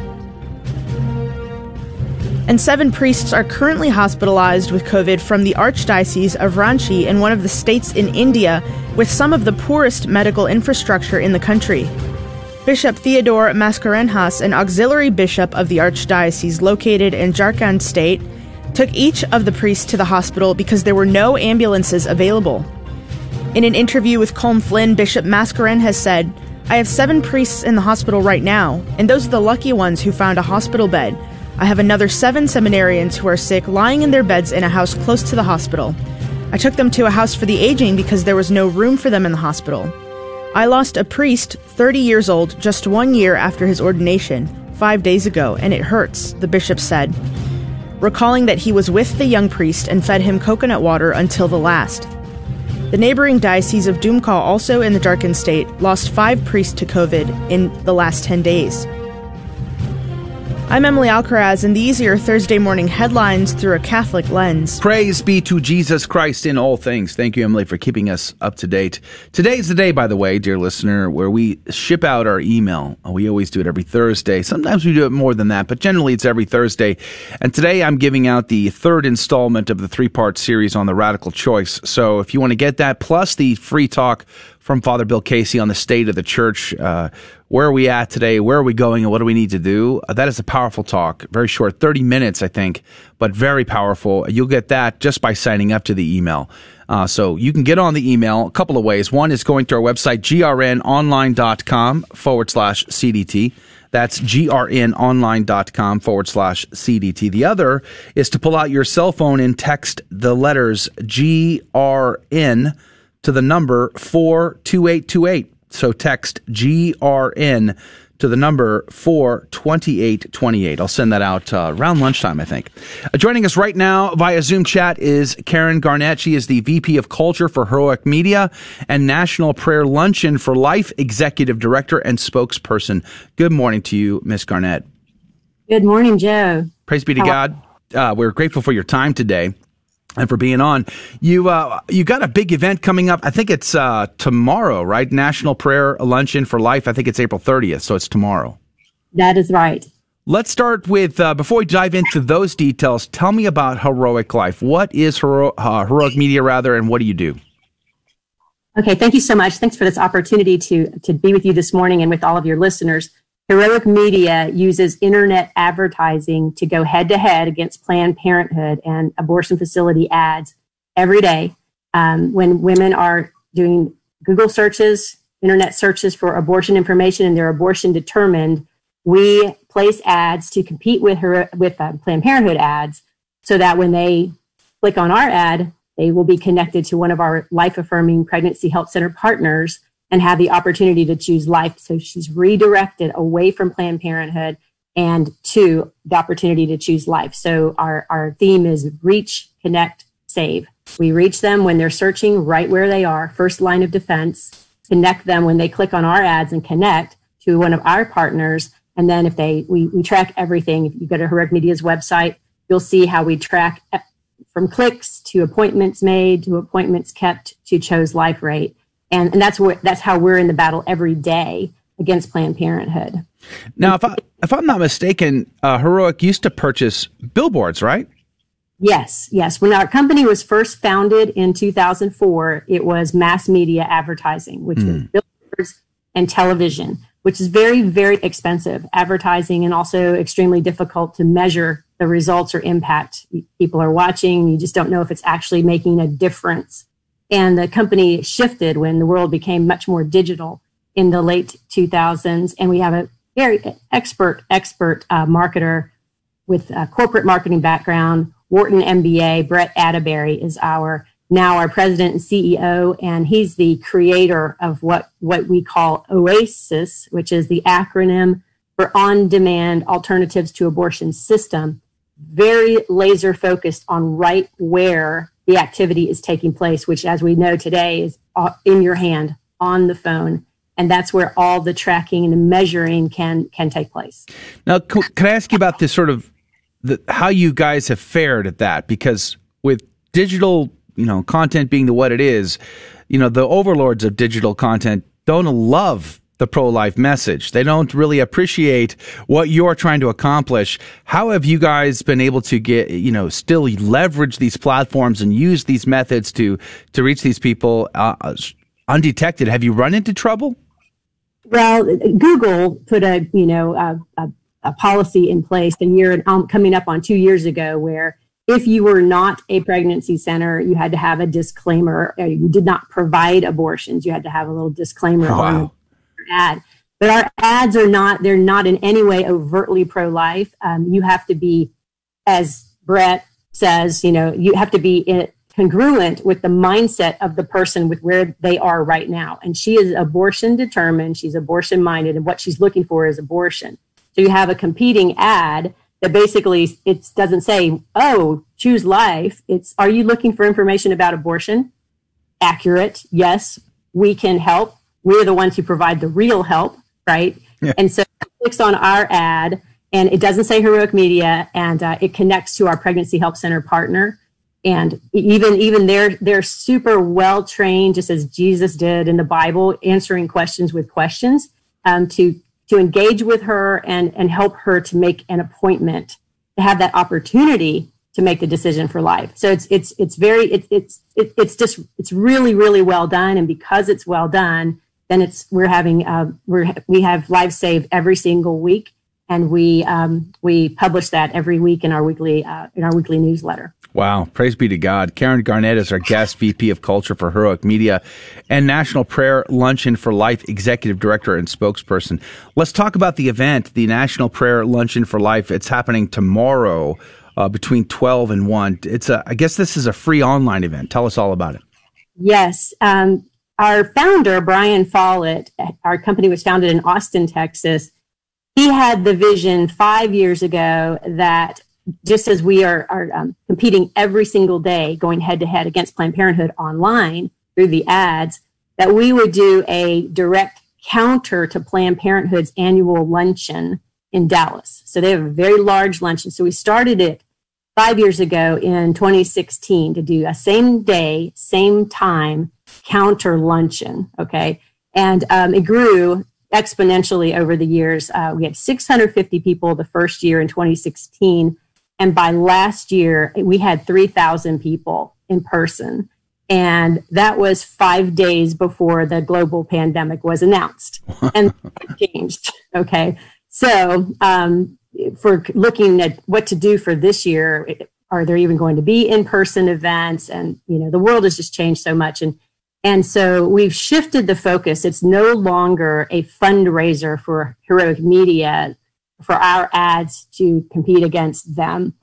and seven priests are currently hospitalized with COVID from the Archdiocese of Ranchi in one of the states in India with some of the poorest medical infrastructure in the country. Bishop Theodore Mascarenhas, an auxiliary bishop of the Archdiocese located in Jharkhand state, took each of the priests to the hospital because there were no ambulances available. In an interview with Colm Flynn, Bishop Mascarenhas said, I have seven priests in the hospital right now, and those are the lucky ones who found a hospital bed. I have another seven seminarians who are sick lying in their beds in a house close to the hospital. I took them to a house for the aging because there was no room for them in the hospital. I lost a priest, 30 years old, just one year after his ordination, five days ago, and it hurts, the bishop said, recalling that he was with the young priest and fed him coconut water until the last. The neighboring diocese of Dumka, also in the Jharkhand state, lost five priests to COVID in the last 10 days. I'm Emily Alcaraz, and these are your Thursday morning headlines through a Catholic lens.
Praise be to Jesus Christ in all things. Thank you, Emily, for keeping us up to date. Today's the day, by the way, dear listener, where we ship out our email. We always do it every Thursday. Sometimes we do it more than that, but generally it's every Thursday. And today I'm giving out the third installment of the three part series on the radical choice. So if you want to get that, plus the free talk from Father Bill Casey on the state of the church. Uh, where are we at today? Where are we going? And what do we need to do? Uh, that is a powerful talk. Very short, 30 minutes, I think, but very powerful. You'll get that just by signing up to the email. Uh, so you can get on the email a couple of ways. One is going to our website, grnonline.com forward slash CDT. That's grnonline.com forward slash CDT. The other is to pull out your cell phone and text the letters GRN to the number 42828. So text GRN to the number 42828. I'll send that out uh, around lunchtime, I think. Uh, joining us right now via Zoom chat is Karen Garnett. She is the VP of Culture for Heroic Media and National Prayer Luncheon for Life Executive Director and Spokesperson. Good morning to you, Miss Garnett.
Good morning, Joe.
Praise be to God. Uh, we're grateful for your time today and for being on. You uh, you got a big event coming up. I think it's uh, tomorrow, right? National Prayer Luncheon for Life. I think it's April 30th, so it's tomorrow.
That is right.
Let's start with uh, before we dive into those details. Tell me about Heroic Life. What is Hero- uh, Heroic Media, rather, and what do you do?
Okay, thank you so much. Thanks for this opportunity to to be with you this morning and with all of your listeners. Heroic Media uses internet advertising to go head to head against Planned Parenthood and abortion facility ads every day. Um, when women are doing Google searches, internet searches for abortion information, and their abortion determined, we place ads to compete with her with uh, Planned Parenthood ads, so that when they click on our ad, they will be connected to one of our life affirming pregnancy health center partners and have the opportunity to choose life. So she's redirected away from Planned Parenthood and to the opportunity to choose life. So our, our theme is reach, connect, save. We reach them when they're searching right where they are, first line of defense, connect them when they click on our ads and connect to one of our partners. And then if they, we, we track everything. If you go to Heroic Media's website, you'll see how we track uh, from clicks to appointments made to appointments kept to chose life rate and and that's what that's how we're in the battle every day against Planned Parenthood.
Now, if I if I'm not mistaken, uh, Heroic used to purchase billboards, right?
Yes, yes. When our company was first founded in 2004, it was mass media advertising, which mm. was billboards and television, which is very, very expensive advertising and also extremely difficult to measure the results or impact. People are watching, you just don't know if it's actually making a difference and the company shifted when the world became much more digital in the late 2000s. And we have a very expert, expert uh, marketer with a corporate marketing background. Wharton MBA, Brett Atterbury is our now our president and CEO, and he's the creator of what, what we call OASIS, which is the acronym for On Demand Alternatives to Abortion System. Very laser focused on right where the activity is taking place, which, as we know today, is uh, in your hand on the phone. And that's where all the tracking and the measuring can can take place.
Now, can, I ask you about this sort of the, how you guys have fared at that? Because with digital, you know, content being the what it is, you know, the overlords of digital content don't love the pro life message. They don't really appreciate what you're trying to accomplish. How have you guys been able to get, you know, still leverage these platforms and use these methods to, to reach these people uh, undetected? Have you run into trouble?
Well, Google put a, you know, a, a, a policy in place a year um, coming up on two years ago where if you were not a pregnancy center, you had to have a disclaimer. Uh, you did not provide abortions. You had to have a little disclaimer wow. on ad. But our ads are not, they're not in any way overtly pro life. Um, you have to be, as Brett says, you know, you have to be in, congruent with the mindset of the person with where they are right now. And she is abortion determined, she's abortion minded, and what she's looking for is abortion. So you have a competing ad that basically it doesn't say, oh, choose life. It's, are you looking for information about abortion? accurate. Yes, we can help. We're the ones who provide the real help, right?
Yeah.
And so clicks on our ad and it doesn't say heroic media and uh, it connects to our pregnancy help center partner and even even they're they're super well trained just as jesus did in the bible answering questions with questions um, to to engage with her and and help her to make an appointment to have that opportunity to make the decision for life so it's it's it's very it, it's it, it's just it's really really well done and because it's well done then it's we're having uh, we're we have live save every single week and we um, we publish that every week in our weekly uh, in our weekly newsletter
Wow. Praise be to God. Karen Garnett is our guest VP of Culture for Heroic Media and National Prayer Luncheon for Life Executive Director and Spokesperson. Let's talk about the event, the National Prayer Luncheon for Life. It's happening tomorrow uh, between 12 and 1. It's a, I guess this is a free online event. Tell us all about it.
Yes. Um, our founder, Brian Follett, our company was founded in Austin, Texas. He had the vision five years ago that just as we are, are um, competing every single day, going head to head against Planned Parenthood online through the ads, that we would do a direct counter to Planned Parenthood's annual luncheon in Dallas. So they have a very large luncheon. So we started it five years ago in 2016 to do a same day, same time counter luncheon. Okay. And um, it grew exponentially over the years. Uh, we had 650 people the first year in 2016 and by last year, we had 3,000 people in person. And that was five days before the global pandemic was announced and changed. Okay. So, um, for looking at what to do for this year, are there even going to be in person events? And, you know, the world has just changed so much. And, and so we've shifted the focus. It's no longer a fundraiser for heroic media for our ads to compete against them.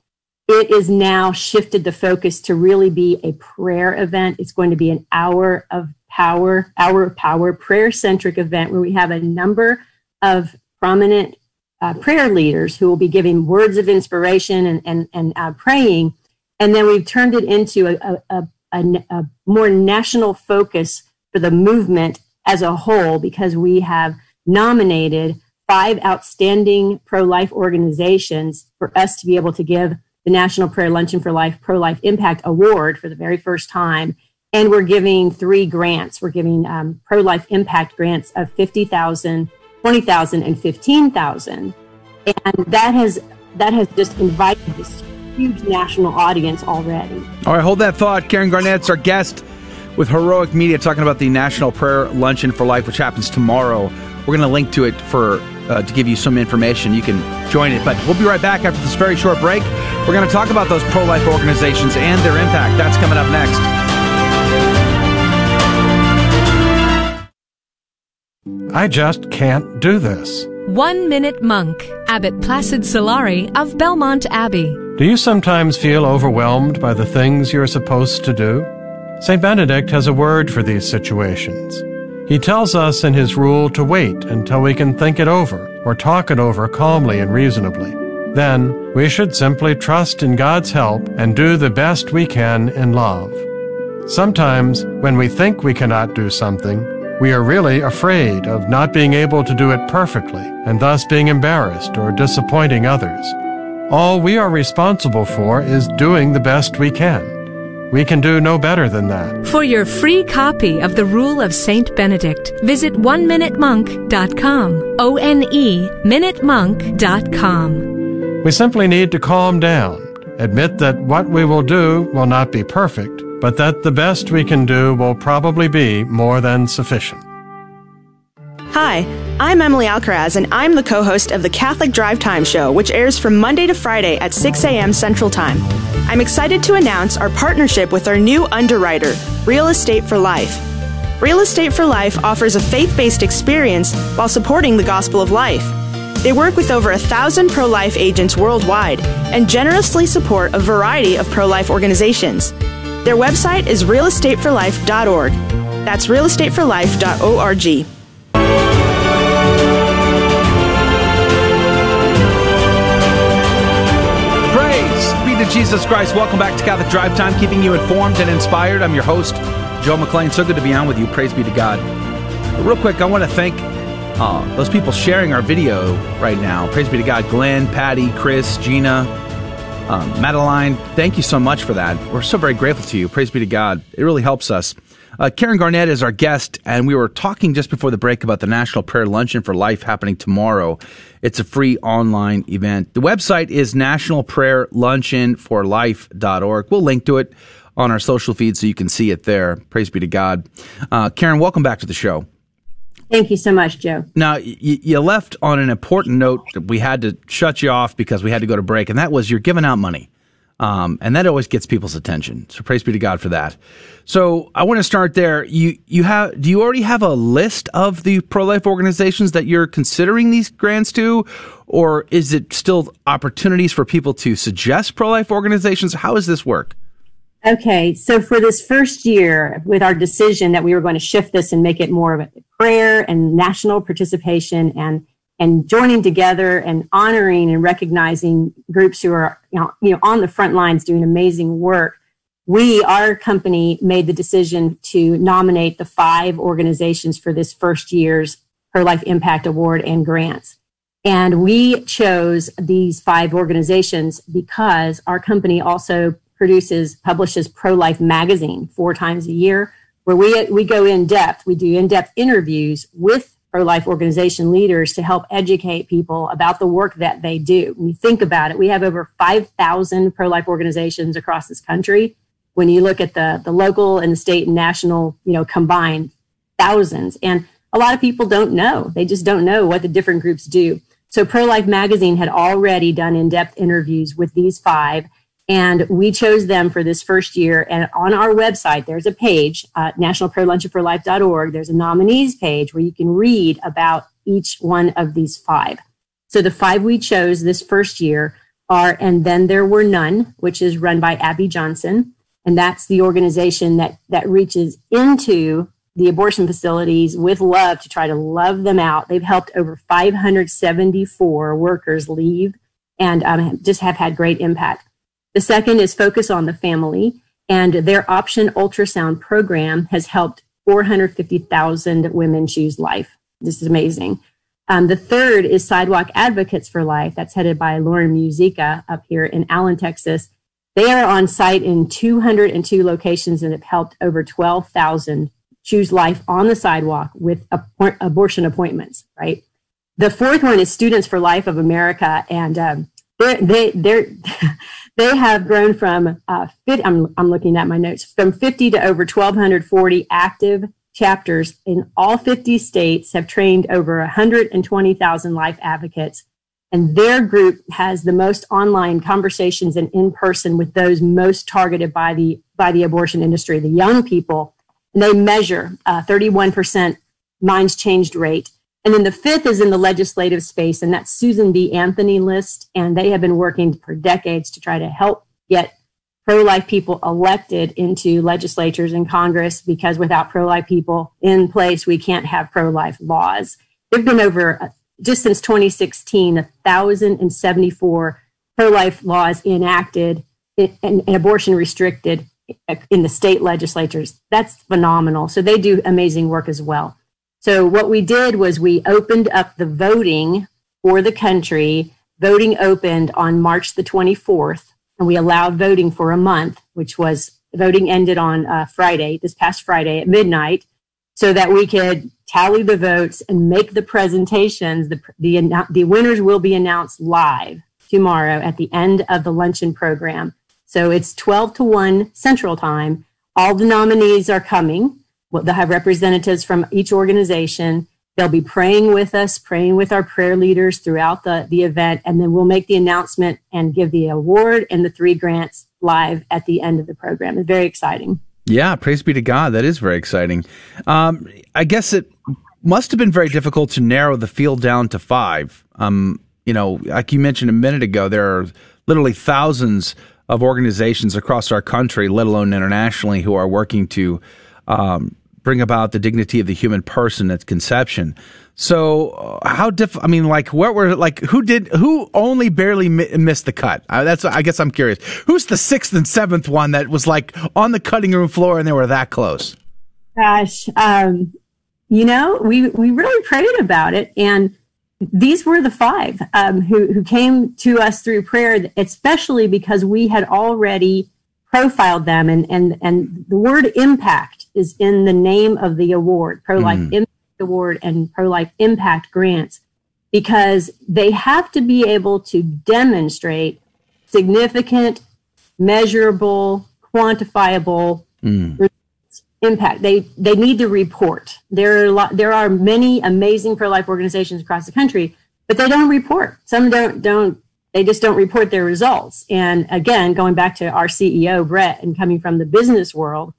It is now shifted the focus to really be a prayer event. It's going to be an hour of power, hour of power, prayer centric event where we have a number of prominent uh, prayer leaders who will be giving words of inspiration and, and, and uh, praying. And then we've turned it into a, a, a, a more national focus for the movement as a whole because we have nominated five outstanding pro life organizations for us to be able to give the National Prayer Luncheon for Life Pro Life Impact Award for the very first time. And we're giving three grants. We're giving um, pro life impact grants of 50,000, 20,000, and 15,000. And that has, that has just invited this huge national audience already.
All right, hold that thought. Karen Garnett's our guest with Heroic Media talking about the National Prayer Luncheon for Life, which happens tomorrow. We're going to link to it for uh, to give you some information. You can join it. But we'll be right back after this very short break. We're going to talk about those pro life organizations and their impact. That's coming up next.
I just can't do this.
One Minute Monk, Abbot Placid Solari of Belmont Abbey.
Do you sometimes feel overwhelmed by the things you're supposed to do? St. Benedict has a word for these situations. He tells us in his rule to wait until we can think it over or talk it over calmly and reasonably. Then we should simply trust in God's help and do the best we can in love. Sometimes, when we think we cannot do something, we are really afraid of not being able to do it perfectly and thus being embarrassed or disappointing others. All we are responsible for is doing the best we can. We can do no better than that.
For your free copy of the Rule of Saint Benedict, visit oneminutemonk.com. O N E minutemonk.com.
We simply need to calm down, admit that what we will do will not be perfect, but that the best we can do will probably be more than sufficient.
Hi, I'm Emily Alcaraz, and I'm the co host of the Catholic Drive Time Show, which airs from Monday to Friday at 6 a.m. Central Time. I'm excited to announce our partnership with our new underwriter, Real Estate for Life. Real Estate for Life offers a faith based experience while supporting the gospel of life. They work with over a thousand pro life agents worldwide and generously support a variety of pro life organizations. Their website is realestateforlife.org. That's realestateforlife.org.
Jesus Christ. Welcome back to Catholic Drive Time, keeping you informed and inspired. I'm your host, Joe McClain, so good to be on with you. Praise be to God. But real quick, I want to thank uh, those people sharing our video right now. Praise be to God. Glenn, Patty, Chris, Gina, um, Madeline, thank you so much for that. We're so very grateful to you. Praise be to God. It really helps us. Uh, Karen Garnett is our guest, and we were talking just before the break about the National Prayer Luncheon for Life happening tomorrow. It's a free online event. The website is nationalprayerluncheonforlife.org. We'll link to it on our social feed so you can see it there. Praise be to God. Uh, Karen, welcome back to the show.
Thank you so much, Joe.
Now, y- you left on an important note that we had to shut you off because we had to go to break, and that was you're giving out money. Um, and that always gets people's attention. So praise be to God for that. So I want to start there. You you have do you already have a list of the pro life organizations that you're considering these grants to, or is it still opportunities for people to suggest pro life organizations? How does this work?
Okay, so for this first year, with our decision that we were going to shift this and make it more of a prayer and national participation and and joining together and honoring and recognizing groups who are you know, you know on the front lines doing amazing work, we our company made the decision to nominate the five organizations for this first year's Pro Life Impact Award and grants. And we chose these five organizations because our company also produces, publishes Pro Life Magazine four times a year, where we, we go in depth. We do in depth interviews with pro life organization leaders to help educate people about the work that they do. We think about it, we have over 5,000 pro life organizations across this country. When you look at the, the local and the state and national, you know, combined thousands. And a lot of people don't know. They just don't know what the different groups do. So Pro Life Magazine had already done in depth interviews with these five and we chose them for this first year. And on our website, there's a page, uh, nationalprayerluncheonforlife.org. There's a nominees page where you can read about each one of these five. So the five we chose this first year are And Then There Were None, which is run by Abby Johnson. And that's the organization that, that reaches into the abortion facilities with love to try to love them out. They've helped over 574 workers leave and um, just have had great impact. The second is Focus on the Family, and their option ultrasound program has helped 450,000 women choose life. This is amazing. Um, the third is Sidewalk Advocates for Life. That's headed by Lauren Muzyka up here in Allen, Texas. They are on site in 202 locations and have helped over 12,000 choose life on the sidewalk with abortion appointments, right? The fourth one is Students for Life of America. And um, they, they're, they have grown from, uh, 50, I'm, I'm looking at my notes, from 50 to over 1,240 active chapters in all 50 states have trained over 120,000 life advocates. And their group has the most online conversations and in person with those most targeted by the, by the abortion industry, the young people. And they measure uh, 31% minds changed rate and then the fifth is in the legislative space, and that's Susan B. Anthony list. And they have been working for decades to try to help get pro life people elected into legislatures and Congress because without pro life people in place, we can't have pro life laws. There have been over, uh, just since 2016, 1,074 pro life laws enacted and, and abortion restricted in the state legislatures. That's phenomenal. So they do amazing work as well. So what we did was we opened up the voting for the country. Voting opened on March the 24th, and we allowed voting for a month, which was voting ended on uh, Friday, this past Friday at midnight, so that we could tally the votes and make the presentations. The, the, the winners will be announced live tomorrow at the end of the luncheon program. So it's 12 to 1 Central Time. All the nominees are coming. They'll have representatives from each organization. They'll be praying with us, praying with our prayer leaders throughout the, the event, and then we'll make the announcement and give the award and the three grants live at the end of the program. It's very exciting.
Yeah, praise be to God. That is very exciting. Um, I guess it must have been very difficult to narrow the field down to five. Um, you know, like you mentioned a minute ago, there are literally thousands of organizations across our country, let alone internationally, who are working to um, bring about the dignity of the human person at conception. So uh, how diff? I mean, like, what were like who did who only barely mi- missed the cut? Uh, that's I guess I'm curious. Who's the sixth and seventh one that was like on the cutting room floor and they were that close?
Gosh, um, you know, we we really prayed about it, and these were the five um, who who came to us through prayer, especially because we had already profiled them, and and and the word impact is in the name of the award, Pro Life
Mm.
Impact Award and Pro Life Impact grants, because they have to be able to demonstrate significant, measurable, quantifiable impact. They they need to report. There are lot, there are many amazing pro life organizations across the country, but they don't report. Some don't don't they just don't report their results. And again, going back to our CEO Brett and coming from the business world,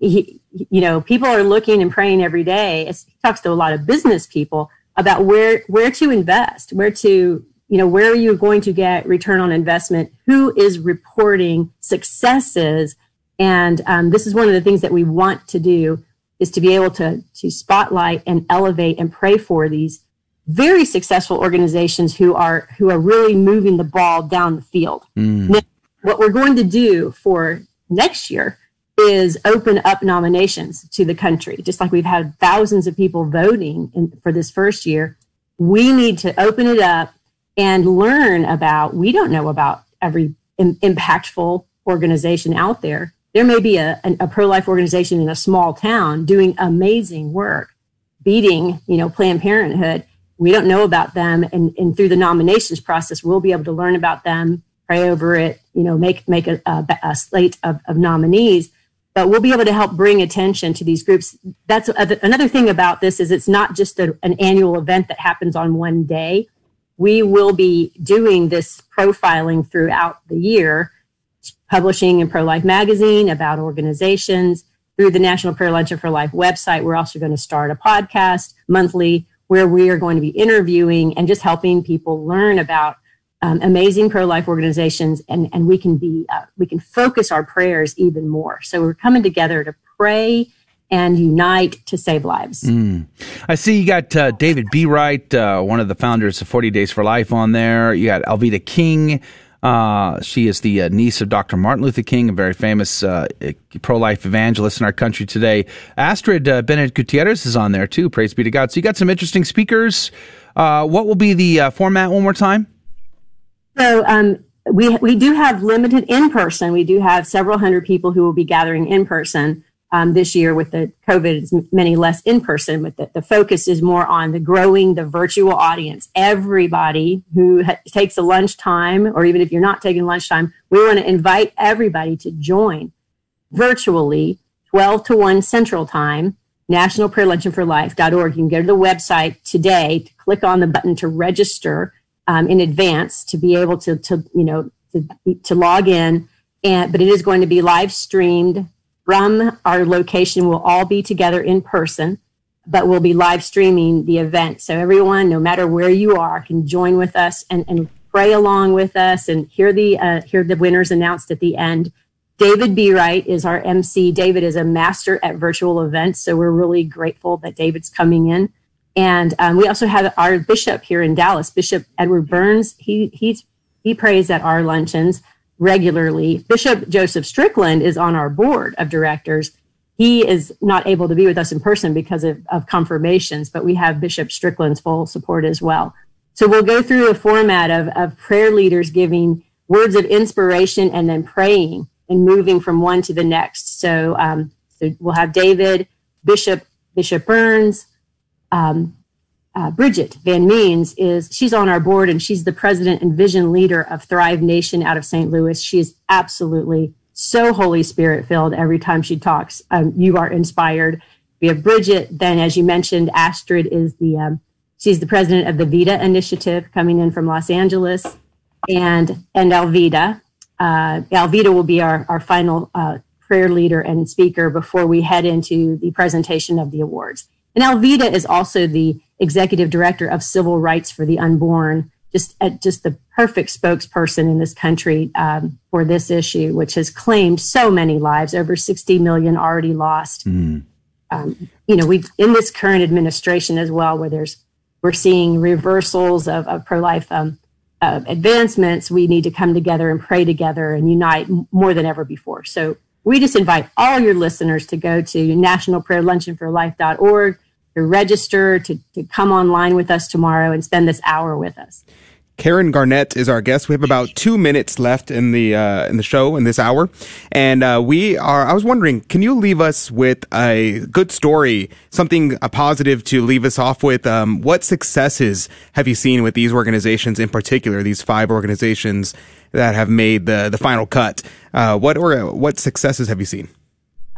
he, you know, people are looking and praying every day. It's, he talks to a lot of business people about where where to invest, where to you know where are you going to get return on investment? Who is reporting successes? And um, this is one of the things that we want to do is to be able to to spotlight and elevate and pray for these very successful organizations who are who are really moving the ball down the field. Now, what we're going to do for next year is open up nominations to the country. Just like we've had thousands of people voting in, for this first year, we need to open it up and learn about. We don't know about every im- impactful organization out there. There may be a, a pro life organization in a small town doing amazing work, beating you know Planned Parenthood. We don't know about them, and, and through the nominations process, we'll be able to learn about them, pray over it, you know, make make a, a, a slate of, of nominees. But we'll be able to help bring attention to these groups. That's other- another thing about this is it's not just a, an annual event that happens on one day. We will be doing this profiling throughout the year, publishing in Pro Life Magazine about organizations through the National Prayer Luncheon for Life website. We're also going to start a podcast monthly where we are going to be interviewing and just helping people learn about um, amazing pro life organizations, and and we can be uh, we can focus our prayers even more. So we're coming together to pray and unite to save lives.
Mm. I see you got uh, David B. Wright, uh, one of the founders of 40 Days for Life, on there. You got Alveda King. Uh, she is the uh, niece of Dr. Martin Luther King, a very famous uh, pro life evangelist in our country today. Astrid uh, Bennett Gutierrez is on there too. Praise be to God. So you got some interesting speakers. Uh, what will be the format one more time?
So um, we we do have limited in person. We do have several hundred people who will be gathering in person um, this year. With the COVID, it's many less in person. But the, the focus is more on the growing the virtual audience. Everybody who ha- takes a lunchtime, or even if you're not taking lunchtime, we want to invite everybody to join virtually, 12 to 1 Central Time. National Prayer Luncheon for Life.org. You can go to the website today to click on the button to register um, in advance to be able to, to you know, to, to log in. And, but it is going to be live streamed from our location. We'll all be together in person, but we'll be live streaming the event. So everyone, no matter where you are, can join with us and, and pray along with us and hear the, uh, hear the winners announced at the end. David B. Wright is our MC. David is a master at virtual events. So we're really grateful that David's coming in. And um, we also have our bishop here in Dallas, Bishop Edward Burns. He he's he prays at our luncheons regularly. Bishop Joseph Strickland is on our board of directors. He is not able to be with us in person because of, of confirmations, but we have Bishop Strickland's full support as well. So we'll go through a format of, of prayer leaders giving words of inspiration and then praying and moving from one to the next. So, um, so we'll have David, Bishop Bishop Burns, um, uh, Bridget Van Means is she's on our board and she's the president and vision leader of Thrive Nation out of St. Louis. She is absolutely so Holy Spirit filled every time she talks. Um, you are inspired. We have Bridget. Then, as you mentioned, Astrid is the um, she's the president of the Vida Initiative coming in from Los Angeles, and and Alveda. Uh, will be our our final uh, prayer leader and speaker before we head into the presentation of the awards. And Alveda is also the executive director of civil rights for the unborn, just uh, just the perfect spokesperson in this country um, for this issue, which has claimed so many lives, over 60 million already lost. Um, you know, we in this current administration as well, where there's we're seeing reversals of, of pro life um, uh, advancements. We need to come together and pray together and unite more than ever before. So we just invite all your listeners to go to National To register, to, to come online with us tomorrow and spend this hour with us.
Karen Garnett is our guest. We have about two minutes left in the uh, in the show in this hour, and uh, we are. I was wondering, can you leave us with a good story, something a positive to leave us off with? Um, what successes have you seen with these organizations in particular? These five organizations that have made the the final cut. Uh, what or what successes have you seen?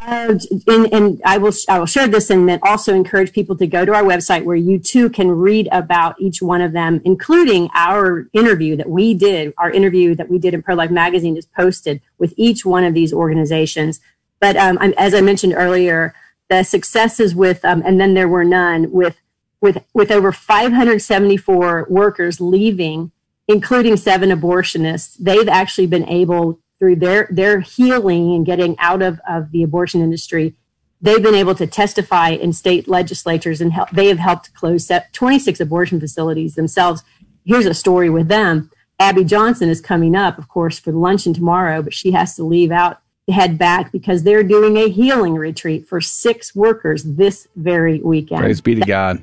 Uh, and, and, I will I will share this and then also encourage people to go to our website where you too can read about each one of them, including our interview that we did. Our interview that we did in Pro Life Magazine is posted with each one of these organizations. But um, as I mentioned earlier, the successes with um, and then there were none with with with over 574 workers leaving, including seven abortionists. They've actually been able through their their healing and getting out of, of the abortion industry, they've been able to testify in state legislatures and help, they have helped close 26 abortion facilities themselves. Here's a story with them. Abby Johnson is coming up, of course, for luncheon tomorrow, but she has to leave out to head back because they're doing a healing retreat for six workers this very weekend.
Praise be to God.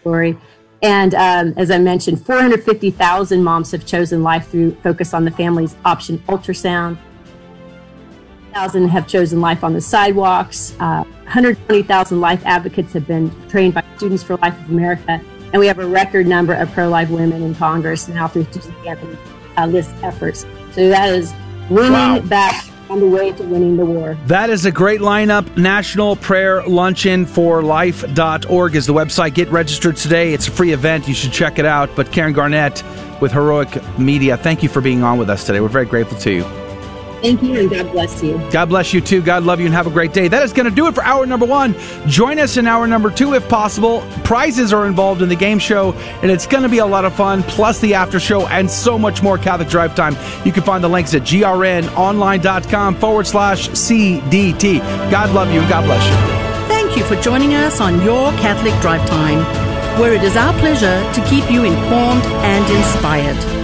Story. And um, as I mentioned, 450,000 moms have chosen life through Focus on the Family's option ultrasound. 1,000 have chosen life on the sidewalks. Uh, 120,000 life advocates have been trained by Students for Life of America. And we have a record number of pro life women in Congress now through Susan Anthony uh, list efforts. So that is winning wow. back on the way to winning the war.
That is a great lineup. National Prayer Luncheon for Life.org is the website. Get registered today. It's a free event. You should check it out. But Karen Garnett with Heroic Media, thank you for being on with us today. We're very grateful to you.
Thank you, and God bless you.
God bless you too. God love you, and have a great day. That is going to do it for hour number one. Join us in hour number two if possible. Prizes are involved in the game show, and it's going to be a lot of fun, plus the after show, and so much more Catholic Drive Time. You can find the links at grnonline.com forward slash CDT. God love you, and God bless you.
Thank you for joining us on Your Catholic Drive Time, where it is our pleasure to keep you informed and inspired.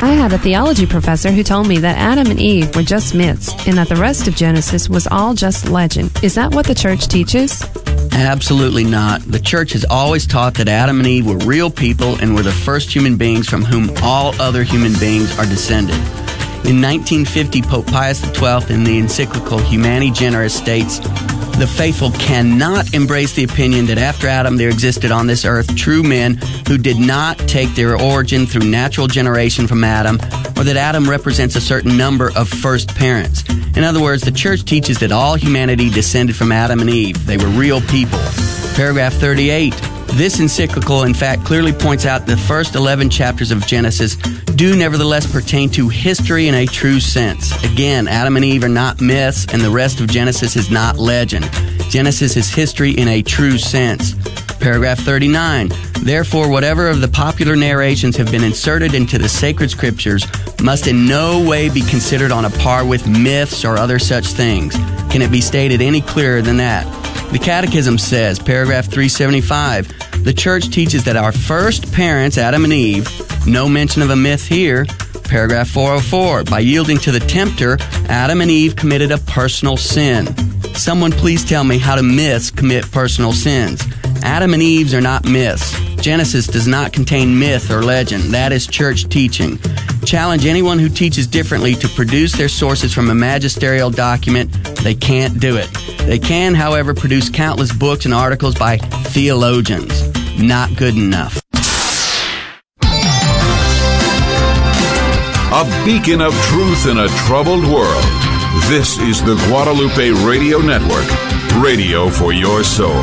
I had a theology professor who told me that Adam and Eve were just myths and that the rest of Genesis was all just legend. Is that what the church teaches?
Absolutely not. The church has always taught that Adam and Eve were real people and were the first human beings from whom all other human beings are descended. In 1950, Pope Pius XII, in the encyclical Humani Generis, states the faithful cannot embrace the opinion that after Adam there existed on this earth true men who did not take their origin through natural generation from Adam, or that Adam represents a certain number of first parents. In other words, the church teaches that all humanity descended from Adam and Eve. They were real people. Paragraph 38 this encyclical, in fact, clearly points out the first 11 chapters of Genesis do nevertheless pertain to history in a true sense. Again, Adam and Eve are not myths, and the rest of Genesis is not legend. Genesis is history in a true sense. Paragraph 39. Therefore, whatever of the popular narrations have been inserted into the sacred scriptures must in no way be considered on a par with myths or other such things. Can it be stated any clearer than that? The Catechism says, paragraph 375, the church teaches that our first parents, Adam and Eve, no mention of a myth here, paragraph 404, by yielding to the tempter, Adam and Eve committed a personal sin. Someone please tell me how do myths commit personal sins? Adam and Eve's are not myths. Genesis does not contain myth or legend. That is church teaching. Challenge anyone who teaches differently to produce their sources from a magisterial document. They can't do it. They can, however, produce countless books and articles by theologians. Not good enough.
A beacon of truth in a troubled world. This is the Guadalupe Radio Network, radio for your soul.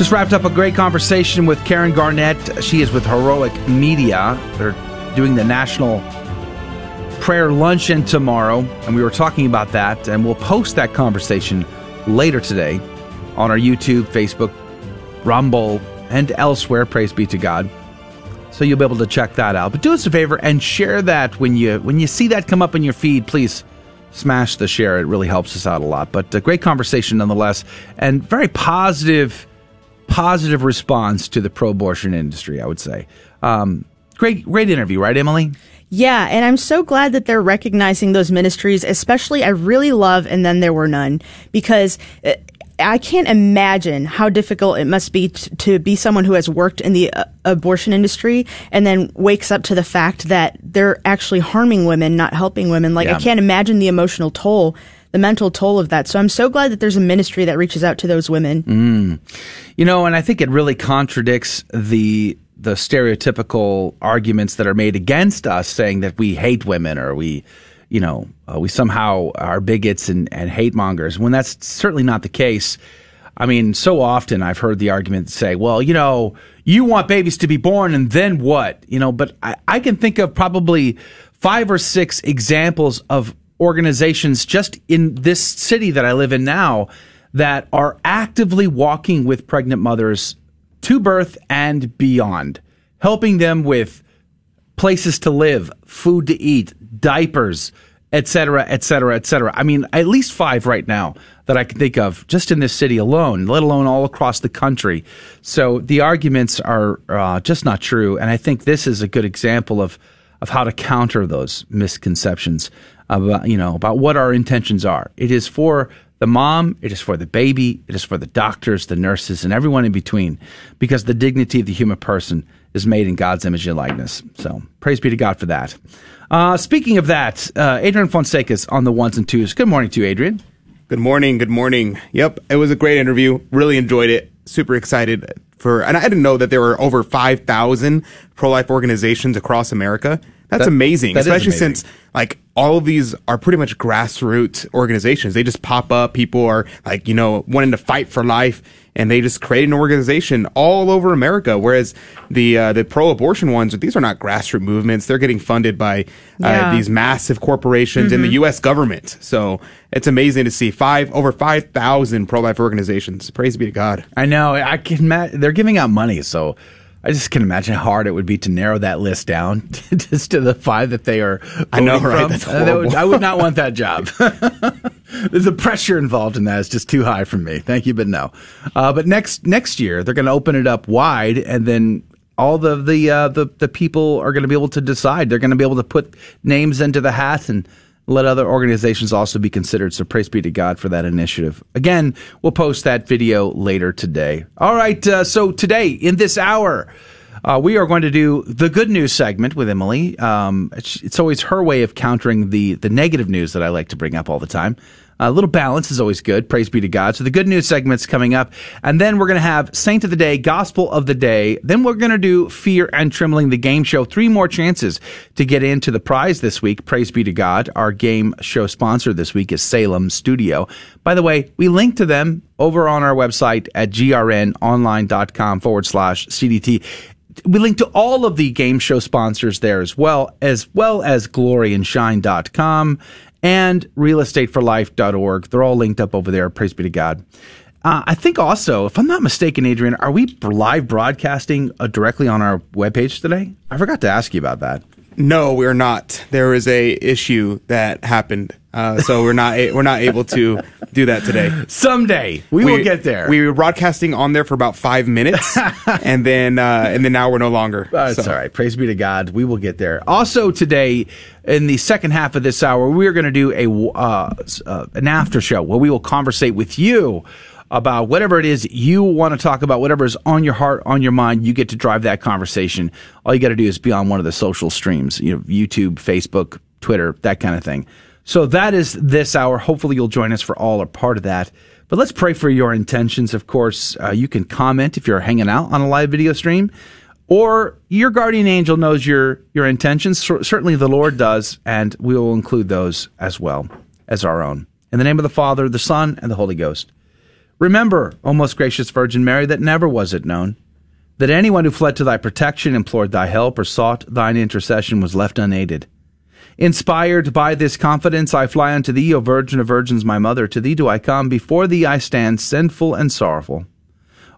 Just wrapped up a great conversation with Karen Garnett. She is with Heroic Media. They're doing the National Prayer Luncheon tomorrow, and we were talking about that, and we'll post that conversation later today on our YouTube, Facebook, Rumble, and elsewhere. Praise be to God. So you'll be able to check that out. But do us a favor and share that when you when you see that come up in your feed. Please smash the share. It really helps us out a lot. But a great conversation nonetheless, and very positive positive response to the pro-abortion industry. I would say. Um, great, great interview, right, Emily?
Yeah, and I'm so glad that they're recognizing those ministries. Especially, I really love "And Then There Were None" because. Uh, I can't imagine how difficult it must be t- to be someone who has worked in the uh, abortion industry and then wakes up to the fact that they're actually harming women, not helping women. Like, yeah. I can't imagine the emotional toll the mental toll of that. So I'm so glad that there's a ministry that reaches out to those women.
Mm. You know, and I think it really contradicts the the stereotypical arguments that are made against us, saying that we hate women or we, you know, uh, we somehow are bigots and, and hate mongers. When that's certainly not the case. I mean, so often I've heard the argument say, well, you know, you want babies to be born and then what? You know, but I, I can think of probably five or six examples of organizations just in this city that I live in now that are actively walking with pregnant mothers to birth and beyond, helping them with places to live, food to eat, diapers, etc., etc., etc. I mean, at least five right now that I can think of just in this city alone, let alone all across the country. So the arguments are uh, just not true, and I think this is a good example of of how to counter those misconceptions about you know about what our intentions are. It is for the mom, it is for the baby, it is for the doctors, the nurses, and everyone in between, because the dignity of the human person is made in God's image and likeness. So praise be to God for that. Uh, speaking of that, uh, Adrian Fonseca is on the ones and twos. Good morning to you, Adrian.
Good morning. Good morning. Yep, it was a great interview. Really enjoyed it. Super excited for, and I didn't know that there were over 5,000 pro life organizations across America. That's that, amazing, that especially amazing. since like all of these are pretty much grassroots organizations. They just pop up. People are like, you know, wanting to fight for life and they just create an organization all over America. Whereas the, uh, the pro-abortion ones, these are not grassroots movements. They're getting funded by, uh, yeah. these massive corporations mm-hmm. and the mm-hmm. U.S. government. So it's amazing to see five, over 5,000 pro-life organizations. Praise be to God.
I know. I can, they're giving out money. So, I just can imagine how hard it would be to narrow that list down just to the five that they are.
I know, right?
From.
That's uh,
would, I would not want that job. the pressure involved in that is just too high for me. Thank you, but no. Uh, but next next year they're going to open it up wide, and then all the the uh, the the people are going to be able to decide. They're going to be able to put names into the hat and let other organizations also be considered. So praise be to God for that initiative. Again, we'll post that video later today. All right. Uh, so today, in this hour, uh, we are going to do the good news segment with Emily. Um, it's, it's, always her way of countering the the negative news that I like to bring up all the time. A little balance is always good. Praise be to God. So the good news segment's coming up. And then we're going to have Saint of the Day, Gospel of the Day. Then we're going to do Fear and Trembling, the game show. Three more chances to get into the prize this week. Praise be to God. Our game show sponsor this week is Salem Studio. By the way, we link to them over on our website at grnonline.com forward slash CDT we link to all of the game show sponsors there as well, as well as gloryandshine.com and realestateforlife.org. They're all linked up over there. Praise be to God. Uh, I think also, if I'm not mistaken, Adrian, are we live broadcasting uh, directly on our webpage today? I forgot to ask you about that.
No, we're not. There is a issue that happened, uh, so we're not a- we're not able to do that today.
Someday we, will get there.
We were broadcasting on there for about five minutes, and then uh, and then now we're no longer.
Uh, it's
So-
all right. Praise be to God. We will get there. Also today, in the second half of this hour, we are going to do a uh, uh, an after show where we will conversate with you about whatever it is you want to talk about, whatever is on your heart, on your mind. You get to drive that conversation. All you got to do is be on one of the social streams, you know, YouTube, Facebook, Twitter, that kind of thing. So that is this hour. Hopefully, you'll join us for all or part of that. But let's pray for your intentions. Of course, uh, you can comment if you're hanging out on a live video stream or your guardian angel knows your your intentions. Cer- Certainly, the Lord does, and we will include those as well as our own. In the name of the Father, the Son, and the Holy Ghost. Remember, O most gracious Virgin Mary, that never was it known that anyone who fled to thy protection, implored thy help, or sought thine intercession was left unaided. Inspired by this confidence, I fly unto thee, O Virgin of Virgins, my mother. To thee do I come. Before thee I stand, sinful and sorrowful.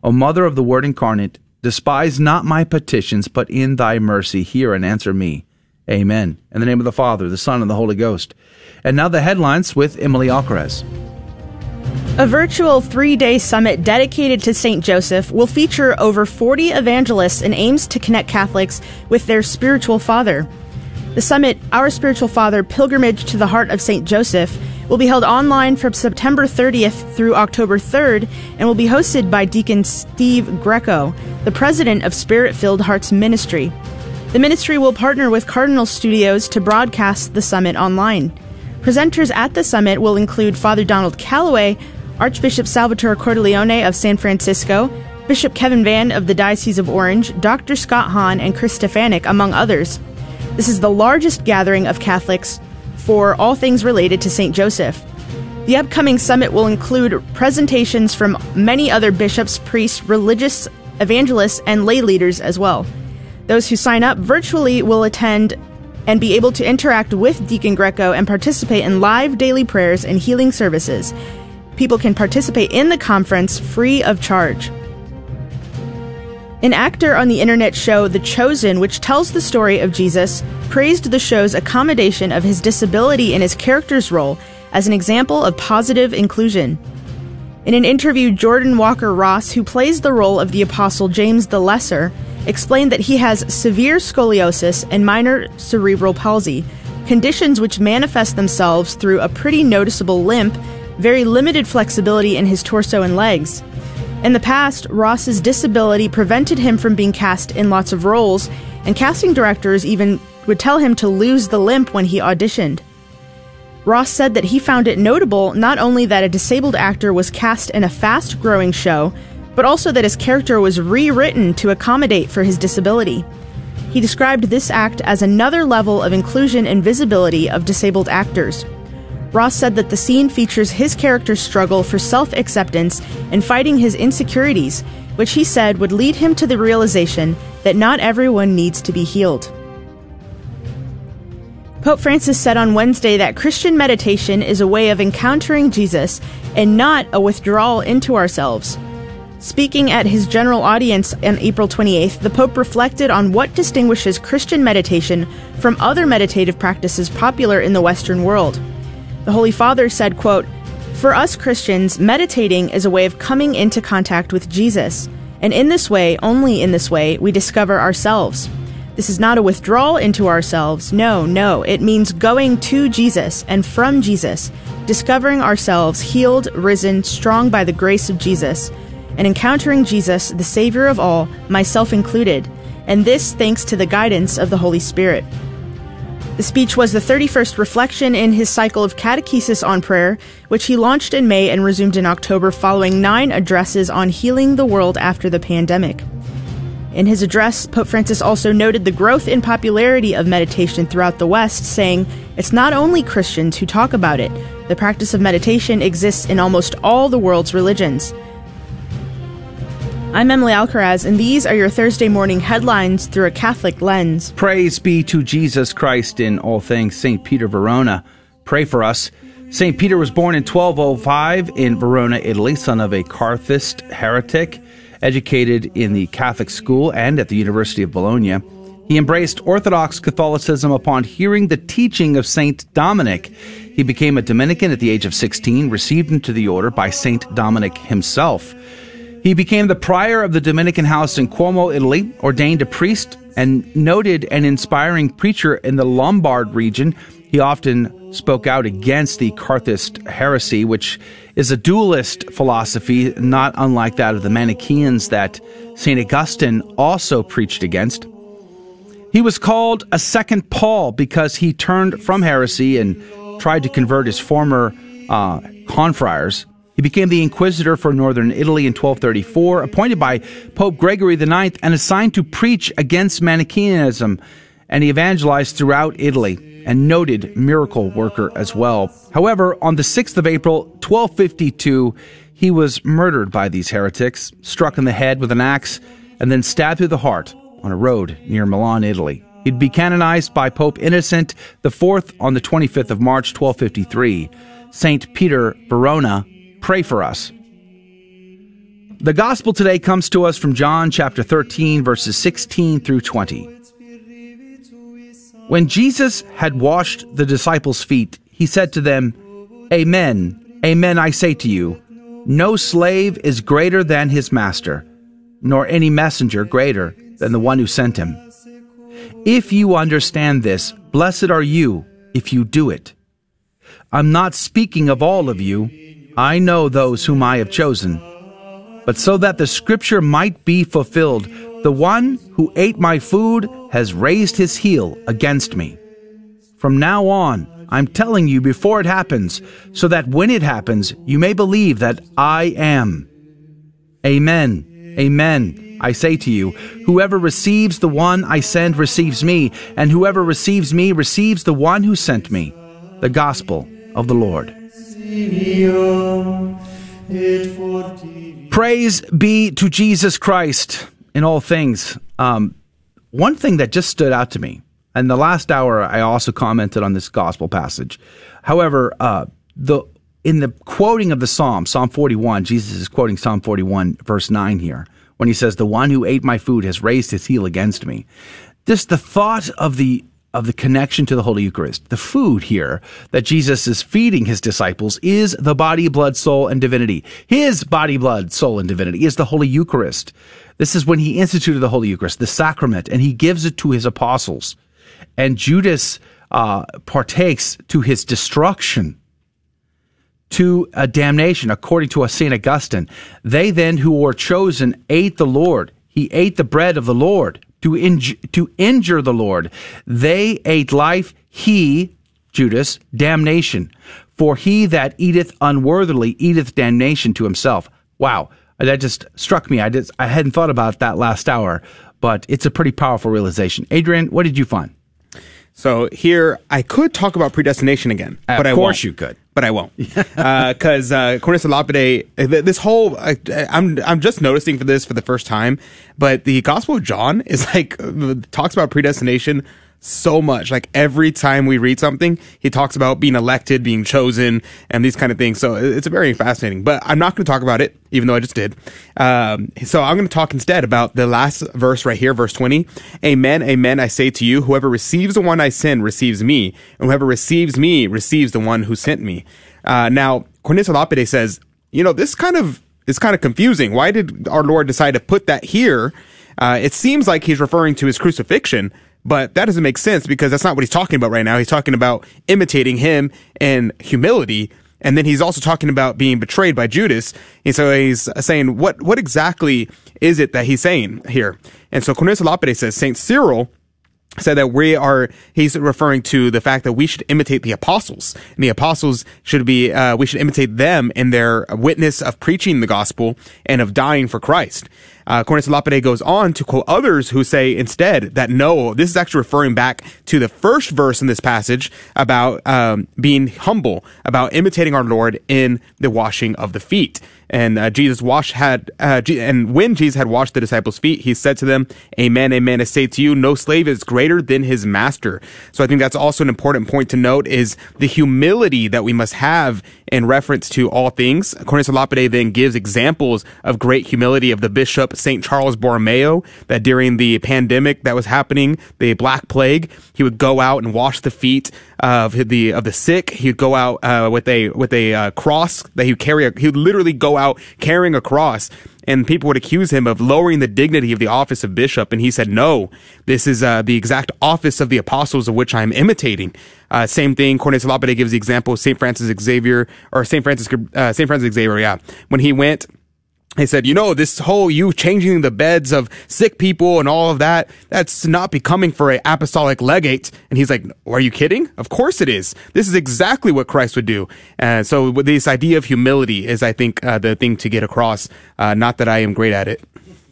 O Mother of the Word incarnate, despise not my petitions, but in thy mercy hear and answer me. Amen. In the name of the Father, the Son, and the Holy Ghost. And now the headlines with Emily Alcaraz.
A virtual three day summit dedicated to St. Joseph will feature over 40 evangelists and aims to connect Catholics with their spiritual father. The summit, Our Spiritual Father Pilgrimage to the Heart of St. Joseph, will be held online from September 30th through October 3rd and will be hosted by Deacon Steve Greco, the president of Spirit Filled Hearts Ministry. The ministry will partner with Cardinal Studios to broadcast the summit online. Presenters at the summit will include Father Donald Calloway, Archbishop Salvatore Cordileone of San Francisco, Bishop Kevin Vann of the Diocese of Orange, Dr. Scott Hahn, and Chris Stefanick, among others. This is the largest gathering of Catholics for all things related to St. Joseph. The upcoming summit will include presentations from many other bishops, priests, religious evangelists, and lay leaders as well. Those who sign up virtually will attend and be able to interact with Deacon Greco and participate in live daily prayers and healing services. People can participate in the conference free of charge. An actor on the internet show The Chosen, which tells the story of Jesus, praised the show's accommodation of his disability in his character's role as an example of positive inclusion. In an interview, Jordan Walker Ross, who plays the role of the Apostle James the Lesser, explained that he has severe scoliosis and minor cerebral palsy, conditions which manifest themselves through a pretty noticeable limp, very limited flexibility in his torso and legs. In the past, Ross's disability prevented him from being cast in lots of roles, and casting directors even would tell him to lose the limp when he auditioned. Ross said that he found it notable not only that a disabled actor was cast in a fast growing show, but also that his character was rewritten to accommodate for his disability. He described this act as another level of inclusion and visibility of disabled actors. Ross said that the scene features his character's struggle for self acceptance and fighting his insecurities, which he said would lead him to the realization that not everyone needs to be healed. Pope Francis said on Wednesday that Christian meditation is a way of encountering Jesus and not a withdrawal into ourselves. Speaking at his general audience on April 28th, the Pope reflected on what distinguishes Christian meditation from other meditative practices popular in the Western world. The Holy Father said, quote, For us Christians, meditating is a way of coming into contact with Jesus, and in this way, only in this way, we discover ourselves. This is not a withdrawal into ourselves. No, no. It means going to Jesus and from Jesus, discovering ourselves healed, risen, strong by the grace of Jesus, and encountering Jesus, the Savior of all, myself included, and this thanks to the guidance of the Holy Spirit. The speech was the 31st reflection in his cycle of catechesis on prayer, which he launched in May and resumed in October following nine addresses on healing the world after the pandemic. In his address, Pope Francis also noted the growth in popularity of meditation throughout the West, saying, It's not only Christians who talk about it. The practice of meditation exists in almost all the world's religions. I'm Emily Alcaraz, and these are your Thursday morning headlines through a Catholic lens.
Praise be to Jesus Christ in all things. St. Peter Verona, pray for us. St. Peter was born in 1205 in Verona, Italy, son of a Catharist heretic, educated in the Catholic school and at the University of Bologna. He embraced Orthodox Catholicism upon hearing the teaching of St. Dominic. He became a Dominican at the age of 16, received into the order by St. Dominic himself. He became the prior of the Dominican house in Como, Italy, ordained a priest, and noted an inspiring preacher in the Lombard region. He often spoke out against the Catharist heresy, which is a dualist philosophy, not unlike that of the Manichaeans that St. Augustine also preached against. He was called a second Paul because he turned from heresy and tried to convert his former uh, confriars. He became the inquisitor for northern Italy in 1234, appointed by Pope Gregory IX, and assigned to preach against Manichaeism, and he evangelized throughout Italy and noted miracle worker as well. However, on the 6th of April, 1252, he was murdered by these heretics, struck in the head with an axe, and then stabbed through the heart on a road near Milan, Italy. He'd be canonized by Pope Innocent IV on the 25th of March, 1253. St. Peter Verona, pray for us. The gospel today comes to us from John chapter 13, verses 16 through 20. When Jesus had washed the disciples' feet, he said to them, Amen, amen, I say to you, no slave is greater than his master, nor any messenger greater than the one who sent him. If you understand this, blessed are you if you do it. I'm not speaking of all of you. I know those whom I have chosen. But so that the scripture might be fulfilled, the one who ate my food has raised his heel against me. From now on, I'm telling you before it happens, so that when it happens, you may believe that I am. Amen. Amen. I say to you, whoever receives the one I send receives me, and whoever receives me receives the one who sent me. The Gospel of the Lord. Praise be to Jesus Christ in all things. Um, one thing that just stood out to me, and the last hour I also commented on this gospel passage. However, uh, the in the quoting of the psalm, Psalm 41, Jesus is quoting Psalm 41, verse 9 here, when he says, The one who ate my food has raised his heel against me. Just the thought of the of the connection to the Holy Eucharist. The food here that Jesus is feeding his disciples is the body, blood, soul, and divinity. His body, blood, soul, and divinity is the Holy Eucharist. This is when he instituted the Holy Eucharist, the sacrament, and he gives it to his apostles. And Judas uh, partakes to his destruction, to a damnation, according to St. Augustine. They then who were chosen ate the Lord. He ate the bread of the Lord to, inj- to injure the Lord. They ate life, he, Judas, damnation. For he that eateth unworthily eateth damnation to himself. Wow that just struck me. I just I hadn't thought about that last hour, but it's a pretty powerful realization. Adrian, what did you find?
So here, I could talk about predestination again,
uh,
but
I
won't.
Of course, you could,
but I won't, because uh, uh, Cornelius Lapide, this whole uh, I'm I'm just noticing for this for the first time, but the Gospel of John is like talks about predestination so much. Like every time we read something, he talks about being elected, being chosen, and these kind of things. So it's very fascinating. But I'm not going to talk about it, even though I just did. Um, so I'm going to talk instead about the last verse right here, verse 20. Amen, amen. I say to you, whoever receives the one I send receives me, and whoever receives me receives the one who sent me. Uh, now, Cornelius Lapide says, you know, this kind of is kind of confusing. Why did our Lord decide to put that here? Uh, it seems like he's referring to his crucifixion, but that doesn't make sense because that's not what he's talking about right now. He's talking about imitating him and humility. And then he's also talking about being betrayed by Judas. And so he's saying, what, what exactly is it that he's saying here? And so Cornelius Lapide says, St. Cyril said that we are he's referring to the fact that we should imitate the apostles and the apostles should be uh, we should imitate them in their witness of preaching the gospel and of dying for christ Uh, Cornelius Lapide goes on to quote others who say instead that no, this is actually referring back to the first verse in this passage about um, being humble, about imitating our Lord in the washing of the feet. And uh, Jesus washed had, uh, and when Jesus had washed the disciples' feet, he said to them, "Amen, amen. I say to you, no slave is greater than his master." So I think that's also an important point to note: is the humility that we must have in reference to all things. Cornelius Lapide then gives examples of great humility of the bishop Saint Charles Borromeo. That during the pandemic that was happening, the Black Plague, he would go out and wash the feet of the of the sick. He'd go out uh, with a with a uh, cross that he'd carry. A, he'd literally go out carrying a cross, and people would accuse him of lowering the dignity of the office of bishop. And he said, "No, this is uh, the exact office of the apostles of which I am imitating." Uh, same thing. Cornelius Lapide gives the example Saint Francis Xavier or Saint Francis uh, Saint Francis Xavier. Yeah, when he went he said, you know, this whole you changing the beds of sick people and all of that, that's not becoming for an apostolic legate. And he's like, are you kidding? Of course it is. This is exactly what Christ would do. And so this idea of humility is, I think, uh, the thing to get across. Uh, not that I am great at it.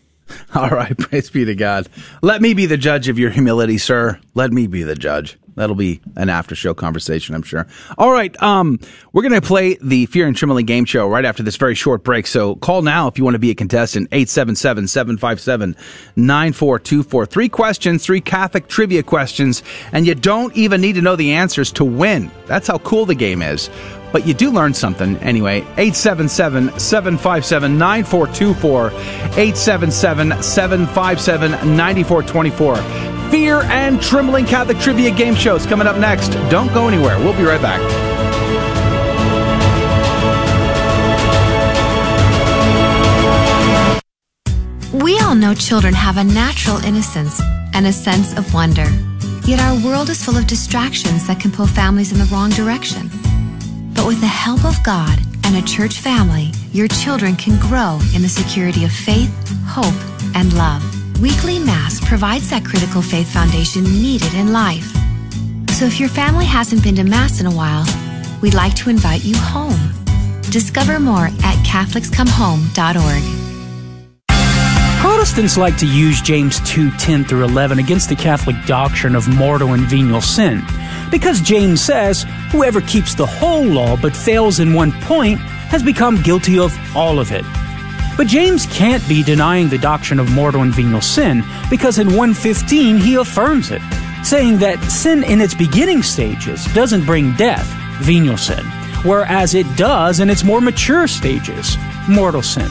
All right. Praise be to God. Let me be the judge of your humility, sir. Let me be the judge. That'll be an after show conversation, I'm sure. All right. Um, we're going to play the Fear and Trembling game show right after this very short break. So call now if you want to be a contestant. 877 757 9424. Three questions, three Catholic trivia questions, and you don't even need to know the answers to win. That's how cool the game is. But you do learn something anyway. 877 757 9424. 877 757 9424. Fear and Trembling Catholic Trivia Game Shows coming up next. Don't go anywhere. We'll be right back.
We all know children have a natural innocence and a sense of wonder. Yet our world is full of distractions that can pull families in the wrong direction. But with the help of God and a church family, your children can grow in the security of faith, hope, and love. Weekly Mass provides that critical faith foundation needed in life. So if your family hasn't been to Mass in a while, we'd like to invite you home. Discover more at CatholicsComeHome.org.
Protestants like to use James 2 10 through 11 against the Catholic doctrine of mortal and venial sin. Because James says, whoever keeps the whole law but fails in one point has become guilty of all of it. But James can't be denying the doctrine of mortal and venial sin because in 115 he affirms it, saying that sin in its beginning stages doesn't bring death, venial sin, whereas it does in its more mature stages, mortal sin.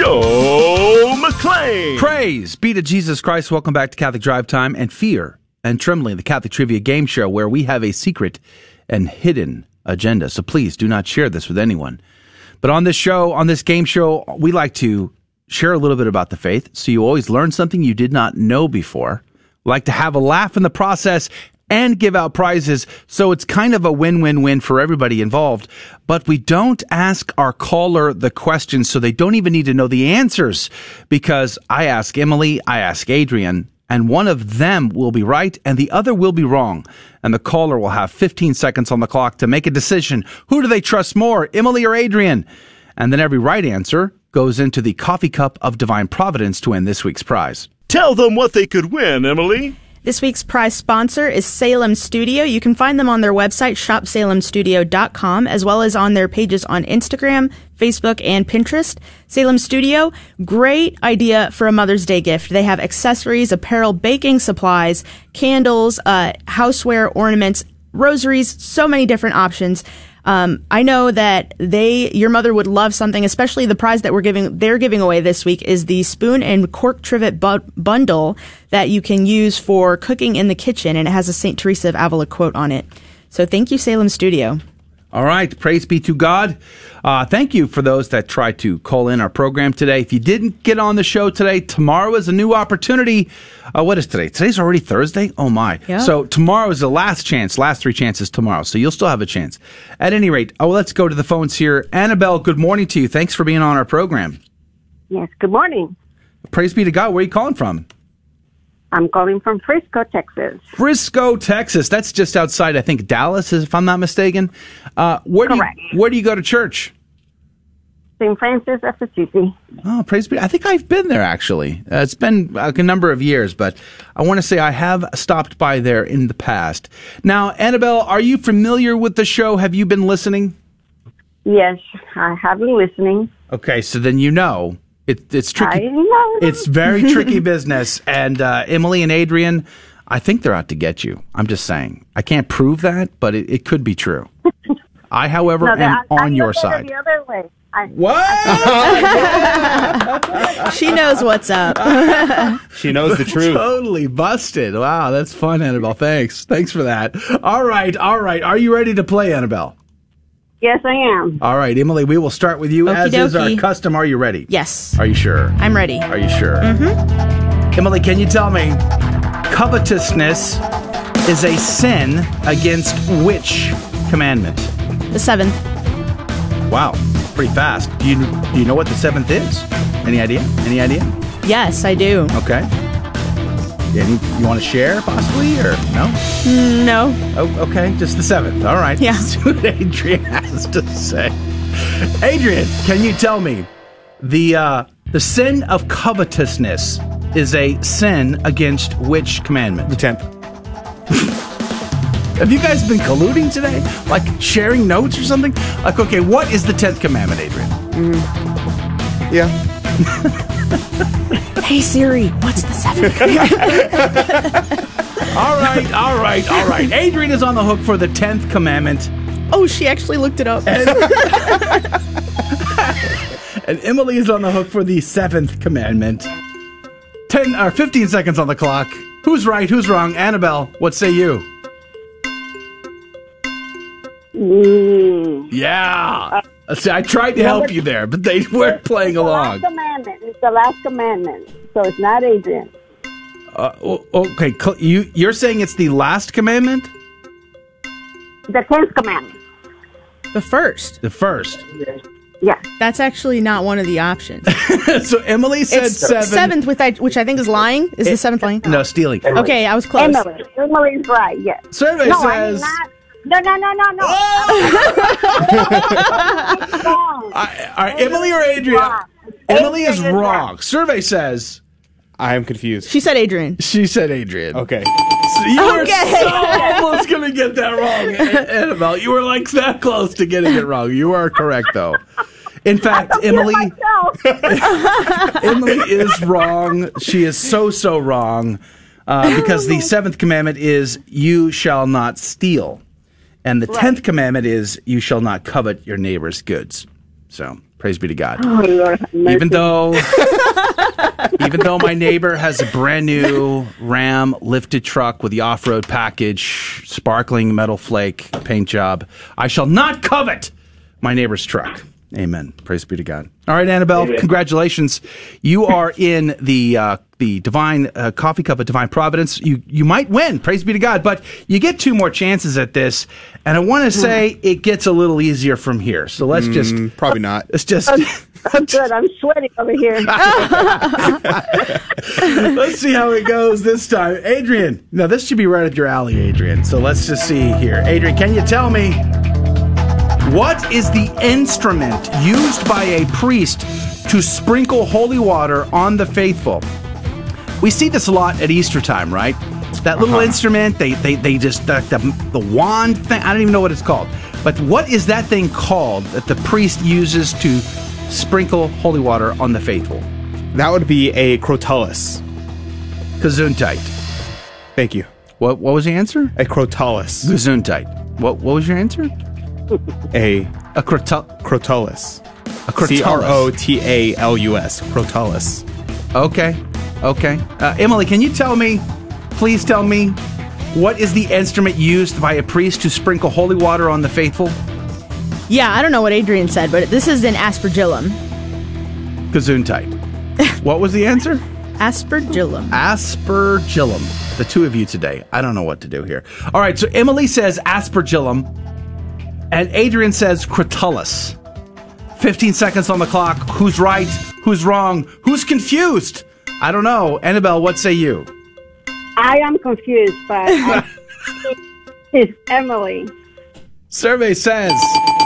Joe McClain.
Praise be to Jesus Christ. Welcome back to Catholic Drive Time and Fear and Trembling, the Catholic Trivia Game Show, where we have a secret and hidden agenda. So please do not share this with anyone. But on this show, on this game show, we like to share a little bit about the faith so you always learn something you did not know before. Like to have a laugh in the process and give out prizes. So it's kind of a win-win-win for everybody involved. But we don't ask our caller the questions so they don't even need to know the answers because I ask Emily, I ask Adrian, and one of them will be right and the other will be wrong. And the caller will have 15 seconds on the clock to make a decision. Who do they trust more, Emily or Adrian? And then every right answer goes into the coffee cup of divine providence to win this week's prize.
Tell them what they could win, Emily.
This week's prize sponsor is Salem Studio. You can find them on their website, shopsalemstudio.com, as well as on their pages on Instagram, Facebook, and Pinterest. Salem Studio, great idea for a Mother's Day gift. They have accessories, apparel, baking supplies, candles, uh, houseware, ornaments, rosaries, so many different options. Um, I know that they, your mother would love something, especially the prize that we're giving, they're giving away this week is the spoon and cork trivet bu- bundle that you can use for cooking in the kitchen. And it has a St. Teresa of Avila quote on it. So thank you, Salem Studio.
All right. Praise be to God. Uh, thank you for those that tried to call in our program today. If you didn't get on the show today, tomorrow is a new opportunity. Uh, what is today? Today's already Thursday? Oh, my.
Yeah.
So tomorrow is the last chance, last three chances tomorrow. So you'll still have a chance. At any rate, oh, let's go to the phones here. Annabelle, good morning to you. Thanks for being on our program.
Yes, good morning.
Praise be to God. Where are you calling from?
I'm calling from Frisco, Texas.
Frisco, Texas. That's just outside, I think, Dallas, if I'm not mistaken. Uh, where do
Correct.
you where do you go to church?
St. Francis of Assisi.
Oh, praise be! I think I've been there actually. Uh, it's been uh, a number of years, but I want to say I have stopped by there in the past. Now, Annabelle, are you familiar with the show? Have you been listening?
Yes, I have been listening.
Okay, so then you know it, it's tricky.
I know.
It's very tricky business. And uh, Emily and Adrian, I think they're out to get you. I'm just saying. I can't prove that, but it, it could be true. I, however,
No,
am
I- I
on your
look at it
side.
The other way. I,
she knows what's up.
She knows the truth.
totally busted. Wow, that's fun, Annabelle. Thanks. Thanks for that. All right, all right. Are you ready to play, Annabelle?
Yes, I am.
All right, Emily, we will start with you as is our custom. Are you ready?
Yes,
Are you sure?
I'm ready.
Are you sure? Mm-hmm. Emily, can you tell me covetousness is a sin against which commandment?
The seventh.
Wow, pretty fast. Do you do you know what the seventh is? Any idea? Any idea?
Yes, I do.
Okay. Yeah, Any, you want to share possibly or no?
Mm, No.
Oh, okay, just the seventh. All right.
Yeah.
See what Adrian has to say. Adrian, can you tell me the uh, the sin of covetousness is a sin against which commandment? The
tenth.
Have you guys been colluding today? Like sharing notes or something? Like, okay, what is the tenth commandment, Adrian?
Yeah.
Hey Siri, what's the seventh?
All right, all right, all right. Adrian is on the hook for the tenth commandment.
oh, she actually looked it up.
And Emily is on the hook for the seventh commandment. Ten or fifteen seconds on the clock. Who's right? Who's wrong? Annabelle, what say you?
Mm.
Yeah. See, I tried to help you there, but they weren't playing
The
along.
last commandment. It's the last commandment. So it's not Adrian.
Uh, okay, you you're saying it's the last commandment,
The tenth commandment.
The first.
the first.
Yeah.
That's actually not one of the options.
so Emily said
it's
seven.
seventh, with that, which I think is lying. Is the seventh lying?
No, stealing.
Okay, I was close.
Emily. Emily's right. Yes.
Survey
no, I
says-
mean not. No, no, no, no, no.
All right, Emily or Adrian? Emily is wrong. Survey says.
I am confused.
She said Adrian.
She said Adrian.
Okay.
So you were
Okay.
so almost going to get that wrong, A- Annabelle. You were like that close to getting it wrong. You are correct, though. In fact, Emily, Emily is wrong. She is so so wrong uh, because the seventh commandment is "You shall not steal," and the tenth commandment is "You shall not covet your neighbor's goods." So praise be to God.
Oh, Lord.
Even though, even though my neighbor has a brand new Ram lifted truck with the off-road package, sparkling metal flake paint job, I shall not covet my neighbor's truck. Amen. Praise be to God. All right, Annabelle, congratulations. You are in the uh, the divine uh, coffee cup of divine providence. You you might win. Praise be to God. But you get two more chances at this, and I want to say it gets a little easier from here. So let's just
Mm, probably not.
Let's just
I'm good. I'm sweating over here.
let's see how it goes this time. Adrian, now this should be right up your alley, Adrian. So let's just see here. Adrian, can you tell me what is the instrument used by a priest to sprinkle holy water on the faithful? We see this a lot at Easter time, right? That little
Uh-huh.
instrument, they, they, they just, the, the, the wand thing, I don't even know what it's called. But what is that thing called that the priest uses to sprinkle holy water on the faithful?
That would be a crotalus.
Gesundheit.
Thank you.
What what was the answer?
A crotalus.
Gesundheit. What what was your answer?
A
a crotal
crotalus.
A crotalus.
C R O T A L U S. Crotalus.
Okay. Okay. Uh, Emily, can you tell me, please tell me, what is the instrument used by a priest to sprinkle holy water on the faithful?
Yeah, I don't know what Adrian said, but this is an aspergillum.
Gesundheit. what was the answer?
Aspergillum.
Aspergillum. The two of you today. I don't know what to do here. All right, so Emily says aspergillum, and Adrian says crotalus. 15 seconds on the clock. Who's right? Who's wrong? Who's confused? I don't know. Annabelle, what say you?
I am confused, but I, it's Emily.
Survey says.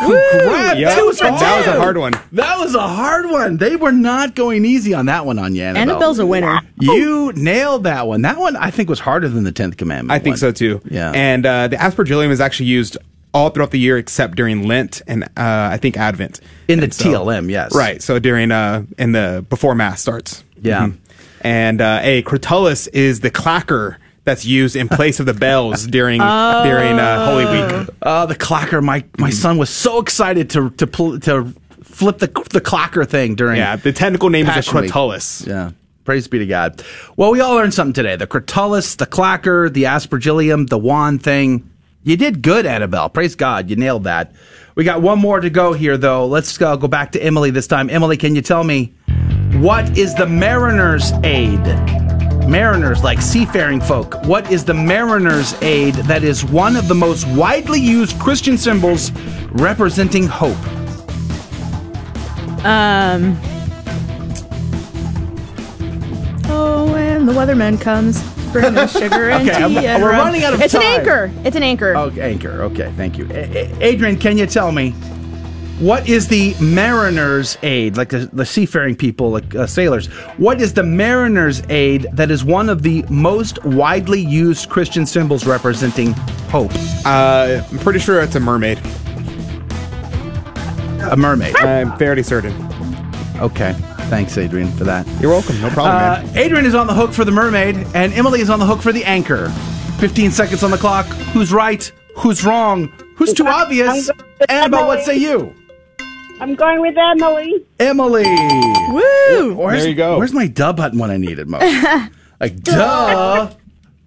Woo!
Congrats.
Yep.
That was
That was a hard one.
That was a hard one. They were not going easy on that one on you, Annabelle.
Annabelle's a winner.
You nailed that one. That one I think was harder than the tenth commandment.
I think
one.
so too.
Yeah.
And uh, the aspergillium is actually used all throughout the year except during Lent and uh, I think Advent.
In the
so-
TLM, yes.
Right. So during uh in the before mass starts.
Yeah.
Mhm. And uh, a crotalus is the clacker that's used in place of the bells during during uh, Holy Week.
Oh, the clacker! My my son was so excited to to pl- to flip the the clacker thing during.
Yeah, the technical name is a
Passion Week. Yeah. Praise be to God. Well, we all learned something today. The crotalus, the clacker, the aspergillium, the wand thing. You did good, Annabelle. Praise God. You nailed that. We got one more to go here, though. Let's uh, go back to Emily this time. Emily, can you tell me what is the mariner's aid? Mariners, like seafaring folk. What is the mariner's aid that is one of the most widely used Christian symbols representing hope?
Um. Oh, and the weatherman comes, bring us sugar and
Okay,
tea
I'm-
and
we're
rum.
running out of
It's
time.
an anchor. It's an anchor.
Oh, anchor. Okay, thank you. A- A- Adrian, can you tell me what is the mariner's aid, like the, the seafaring people, like uh, sailors? What is the mariner's aid that is one of the most widely used Christian symbols representing hope?
Uh, I'm pretty sure it's a mermaid.
A mermaid.
I'm fairly certain.
Okay. Thanks, Adrian, for that.
You're welcome. No problem,
Uh,
man.
Adrian is on the hook for the mermaid, and Emily is on the hook for the anchor. 15 seconds on the clock. Who's right? Who's wrong? Who's too obvious? Annabelle, what say you?
I'm going with Emily.
Emily.
Woo!
Where's,
There you go.
Where's my dub button when I need it most? like, duh.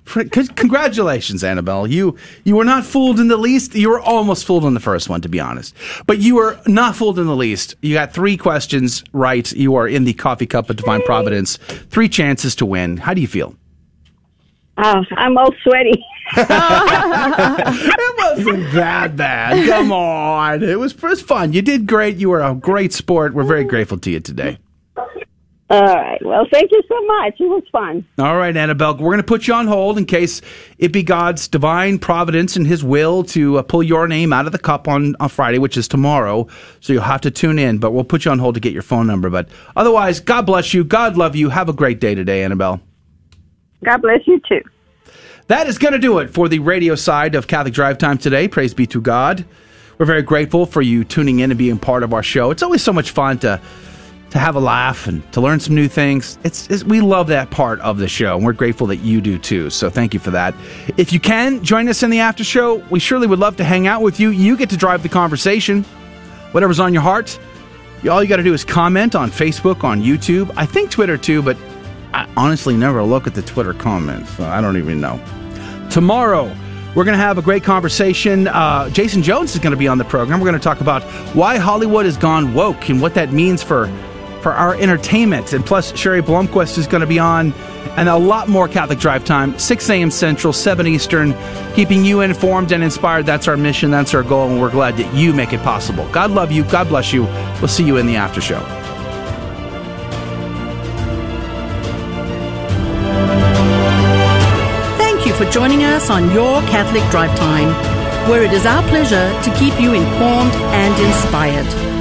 Congratulations, Annabelle. You you were not fooled in the least. You were almost fooled on the first one, to be honest. But you were not fooled in the least. You got three questions right. You are in the coffee cup of divine providence. Three chances to win. How do you feel?
Oh, I'm all sweaty.
it wasn't that bad. Come on. It was, it was fun. You did great. You were a great sport. We're very grateful to you today.
All right. Well, thank you so much. It was fun.
All right, Annabelle, we're going to put you on hold in case it be God's divine providence and His will to uh, pull your name out of the cup on, on Friday, which is tomorrow. So you'll have to tune in, but we'll put you on hold to get your phone number. But otherwise, God bless you. God love you. Have a great day today, Annabelle.
God bless you too.
That is going to do it for the radio side of Catholic Drive Time today. Praise be to God. We're very grateful for you tuning in and being part of our show. It's always so much fun to to have a laugh and to learn some new things. It's, it's we love that part of the show, and we're grateful that you do too. So thank you for that. If you can join us in the after show, we surely would love to hang out with you. You get to drive the conversation. Whatever's on your heart, all you got to do is comment on Facebook, on YouTube. I think Twitter too, but I honestly never look at the Twitter comments, so I don't even know. Tomorrow, we're going to have a great conversation. Uh, Jason Jones is going to be on the program. We're going to talk about why Hollywood has gone woke and what that means for for our entertainment. And plus, Sherry Blumquist is going to be on and a lot more Catholic Drive Time, 6 a.m. Central, 7 Eastern, keeping you informed and inspired. That's our mission, that's our goal, and we're glad that you make it possible. God love you. God bless you. We'll see you in the after show.
Thank you for joining us on Your Catholic Drive Time, where it is our pleasure to keep you informed and inspired.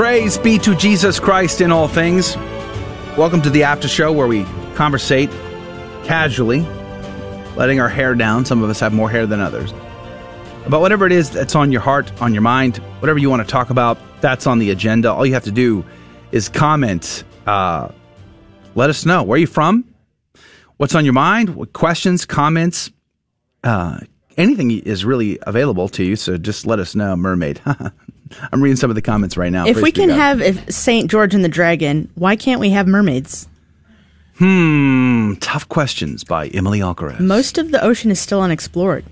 Praise be to Jesus Christ in all things. Welcome to the after show where we conversate casually, letting our hair down. Some of us have more hair than others. About whatever it is that's on your heart, on your mind, whatever you want to talk about, that's on the agenda. All you have to do is comment. Uh, let us know where you from, what's on your mind, what questions, comments, uh, anything is really available to you. So just let us know, Mermaid. I'm reading some of the comments right now.
if we can have if Saint George and the Dragon, why can't we have mermaids?
Hmm, tough questions by Emily Alcaraz.
Most of the ocean is still unexplored.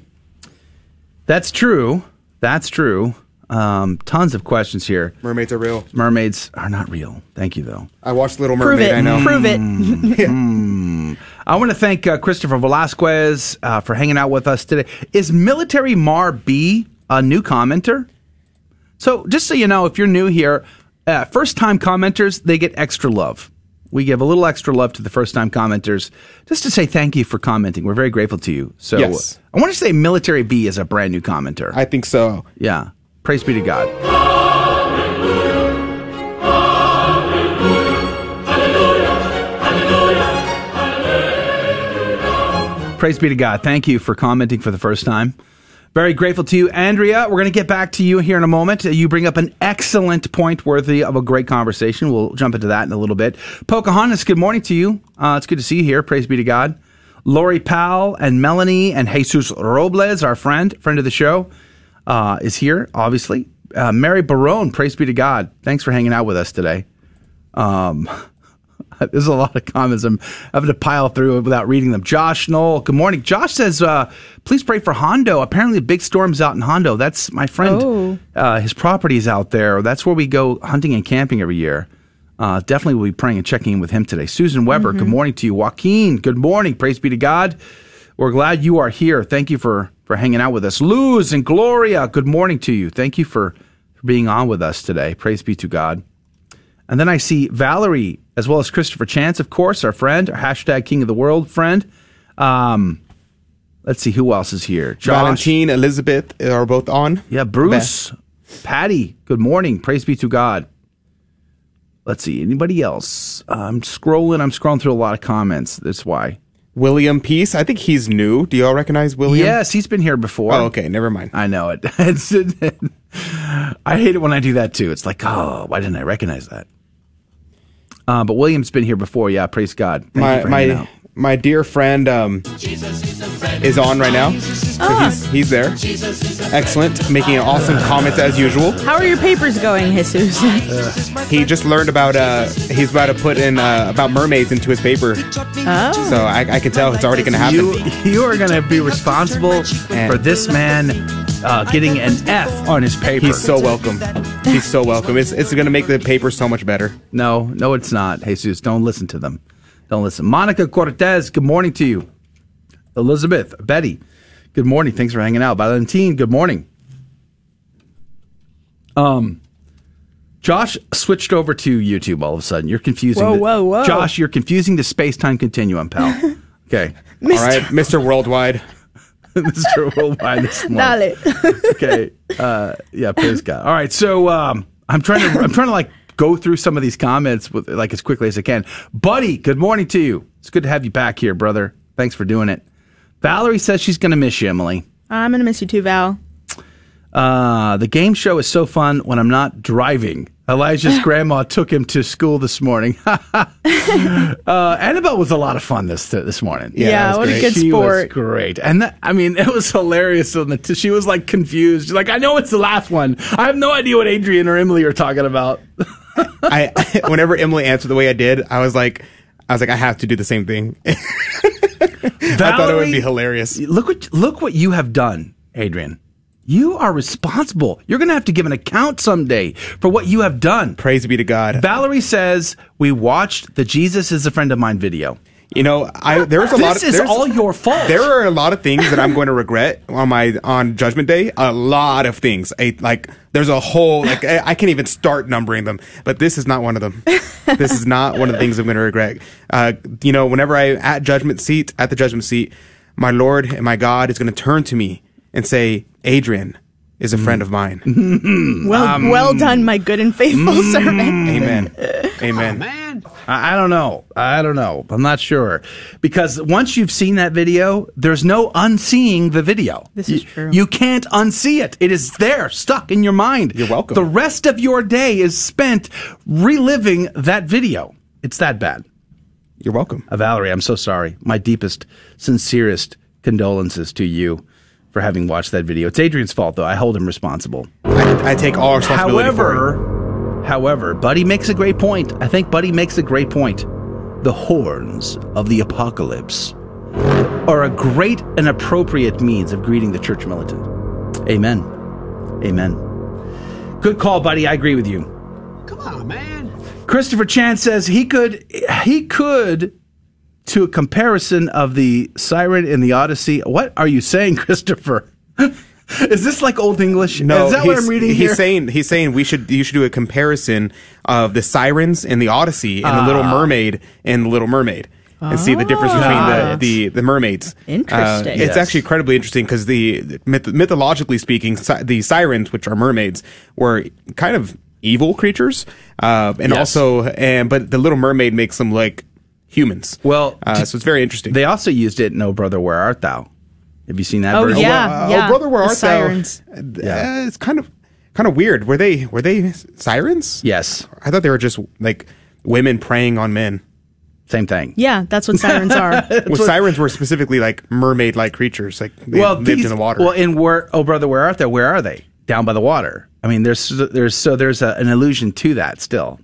That's true. That's true. Um, tons of questions here.
Mermaids are real.
Mermaids are not real. Thank you, though.
I watched Little
Prove
Mermaid.
it.
I know.
Prove it.
Hmm. I want to thank uh, Christopher Velasquez uh, for hanging out with us today. Is Military Mar B a new commenter? So, just so you know, if you're new here, uh, first time commenters, they get extra love. We give a little extra love to the first time commenters just to say thank you for commenting. We're very grateful to you. So,
Yes.
I want to say Military B is a brand new commenter.
I think so.
Yeah. Praise be to God. Praise be to God. Thank you for commenting for the first time. Very grateful to you, Andrea. We're going to get back to you here in a moment. You bring up an excellent point worthy of a great conversation. We'll jump into that in a little bit. Pocahontas, good morning to you. Uh, it's good to see you here. Praise be to God. Lori Powell and Melanie and Jesus Robles, our friend, friend of the show, uh, is here, obviously. Uh, Mary Barone, praise be to God. Thanks for hanging out with us today. Um, there's a lot of comments I'm having to pile through without reading them. Josh Knoll, good morning. Josh says, uh, please pray for Hondo. Apparently, a big storm's out in Hondo. That's my friend.
Oh.
Uh, his property's out there. That's where we go hunting and camping every year. Uh, definitely will be praying and checking in with him today. Susan Weber, good morning to you. Joaquin, good morning. Praise be to God. We're glad you are here. Thank you for, for hanging out with us. Luz and Gloria, good morning to you. Thank you for, for being on with us today. Praise be to God. And then I see Valerie, as well as Christopher Chance, of course, our friend, our hashtag King of the World friend. Um, let's see who else is here. Josh.
Valentine, Elizabeth are both on.
Yeah, Bruce, Patty. Good morning. Praise be to God. Let's see. Anybody else? Uh, I'm scrolling. I'm scrolling through a lot of comments. That's why.
William Peace. I think he's new. Do y'all recognize William?
Yes, he's been here before.
Oh, okay. Never mind.
I know it. I hate it when I do that too. It's like, oh, why didn't I recognize that? Uh, but William's been here before. Yeah, praise God. Thank you
my
for
my
out.
my dear friend um, is on right now. So
Ah.
he's he's there. Excellent, making an awesome comments as usual.
How are your papers going, Jesus?
He just learned about uh he's about to put in uh, about mermaids into his paper.
Oh.
So I, I can tell it's already going to happen.
You you are going to be responsible for this man uh, getting an F on his paper.
He's so welcome. He's so welcome. It's it's going to make the paper so much better.
No, no, it's not. Jesus, don't listen to them. Don't listen. Monica Cortez, good morning to you. Elizabeth, Betty, good morning. Thanks for hanging out. Valentine, good morning. Um, Josh switched over to YouTube all of a sudden. You're confusing.
Whoa,
the-
whoa, whoa.
Josh, you're confusing the space time continuum, pal. Okay.
All right, Mr. Worldwide.
Mr. Worldwide this morning.
Dale.
okay. Uh, yeah, praise God. All right. So um, I'm trying to I'm trying to like go through some of these comments with like as quickly as I can. Buddy, good morning to you. It's good to have you back here, brother. Thanks for doing it. Valerie says she's going to miss you, Emily.
I'm gonna miss you too, Val.
Uh, the game show is so fun when I'm not driving. Elijah's grandma took him to school this morning. uh, Annabelle was a lot of fun this this morning.
Yeah, Yeah, what a good
she was
sport.
great, and that, I mean, it was hilarious. On the she was like confused. She's like, I know it's the last one. I have no idea what Adrian or Emily are talking about.
I whenever Emily answered the way I did, I was like, I was like, I have to do the same thing. I thought it would be hilarious.
Look what look what you have done, Adrian. You are responsible. You're going to have to give an account someday for what you have done.
Praise be to God.
Valerie says we watched the Jesus is a friend of mine video.
You know, I there's a
This
lot. Of,
is all your fault.
There are a lot of things that I'm going to regret on my on Judgment Day. A lot of things. A, like there's a whole like I, I can't even start numbering them. But this is not one of them. this is not one of the things I'm going to regret. Uh, you know, whenever I at judgment seat at the judgment seat, my Lord and my God is going to turn to me and say, Adrian is a friend of mine.
Well,
Um,
well done, my good and faithful
mm.
servant.
Amen. Amen.
I, I don't know. I don't know. I'm not sure because once you've seen that video, there's no unseeing the video.
This is
You-
true.
You can't unsee it. It is there, stuck in your mind. You're welcome. The rest of your day is spent reliving that video. It's that bad.
You're welcome.
Uh, Valerie, I'm so sorry. My deepest, sincerest condolences to you for having watched that video. It's Adrian's fault, though. I hold him responsible.
I, I take all responsibility for.
However, however, Buddy makes a great point. I think Buddy makes a great point. The horns of the apocalypse are a great and appropriate means of greeting the church militant. Amen. Amen. Good call, buddy. I agree with you. Come on, man. Christopher Chan says he could he could to a comparison of the siren in the Odyssey. What are you saying, Christopher? Is this like old English?
No,
is that what I'm reading
he's
here?
saying he's saying we should you should do a comparison of the sirens in the Odyssey and the Little
Ah.
Mermaid and the Little Mermaid. And see the difference between
it.
the, the, the mermaids.
Interesting.
Uh, it's
Yes.
actually incredibly interesting because the myth- mythologically speaking, si- the sirens, which are mermaids, were kind of evil creatures, uh, and
Yes.
also, and but the Little Mermaid makes them like humans.
Well,
uh, so it's very interesting.
They also used it in "Oh Brother, Where Art Thou." Have you seen that?
Oh,
version?
yeah,
Oh,
yeah.
brother, where
the
art
sirens.
thou? Uh, it's kind of kind of weird. Were they were they sirens?
Yes.
I thought they were just like women preying on men.
Same thing.
Yeah, that's what sirens are.
Well, sirens were specifically like mermaid-like creatures, like they
well,
lived
these-
in the water.
Well, in where "Oh Brother, Where Art Thou"? Where are they? Down by the water. I mean, there's there's so there's a, an allusion to that still.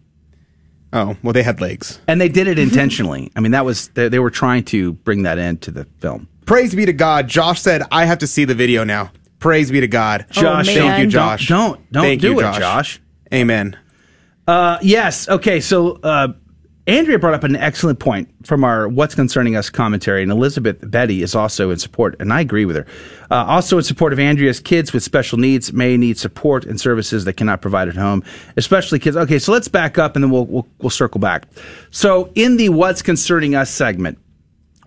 Oh, well, they had legs.
And they did it intentionally. I mean, that was they, they were trying to bring that into the film.
Praise be to God. Josh said, "I have to see the video now." Praise be to God.
Josh,
thank
man.
you,
Don't
Josh.
don't don't
Thank
do
you,
it,
Josh.
Josh.
Amen.
Uh, yes. Okay. So uh, Andrea brought up an excellent point from our "What's Concerning Us" commentary, and Elizabeth Betty is also in support, and I agree with her. Uh, also in support of Andrea's kids with special needs may need support and services that cannot provide at home, especially kids. Okay, so let's back up, and then we'll we'll, we'll circle back. So in the "What's Concerning Us" segment,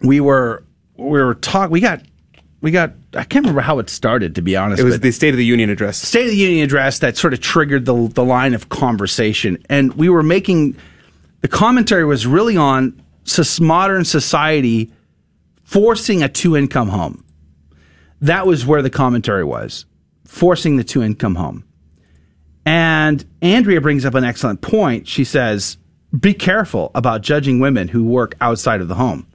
we were we were talking, we got we got I can't remember how it started to be honest.
It was the State of the Union address.
State of the Union address that sort of triggered the the line of conversation, and we were making the commentary was really on modern society forcing a two income home. That was where the commentary was forcing the two income home. And Andrea brings up an excellent point. She says, "Be careful about judging women who work outside of the home."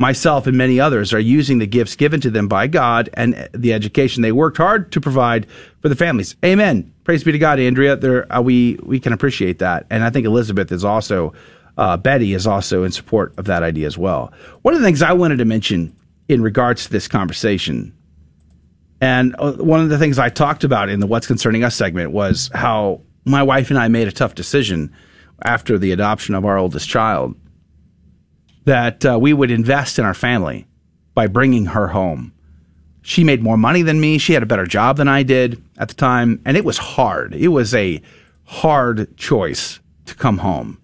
Myself and many others are using the gifts given to them by God and the education they worked hard to provide for the families. Amen. Praise be to God, Andrea. There, uh, we we can appreciate that, and I think Elizabeth is also, uh, Betty is also in support of that idea as well. One of the things I wanted to mention in regards to this conversation, and uh, one of the things I talked about in the "What's Concerning Us" segment was how my wife and I made a tough decision after the adoption of our oldest child that uh, we would invest in our family by bringing her home. She made more money than me. She had a better job than I did at the time. And it was hard. It was a hard choice to come home.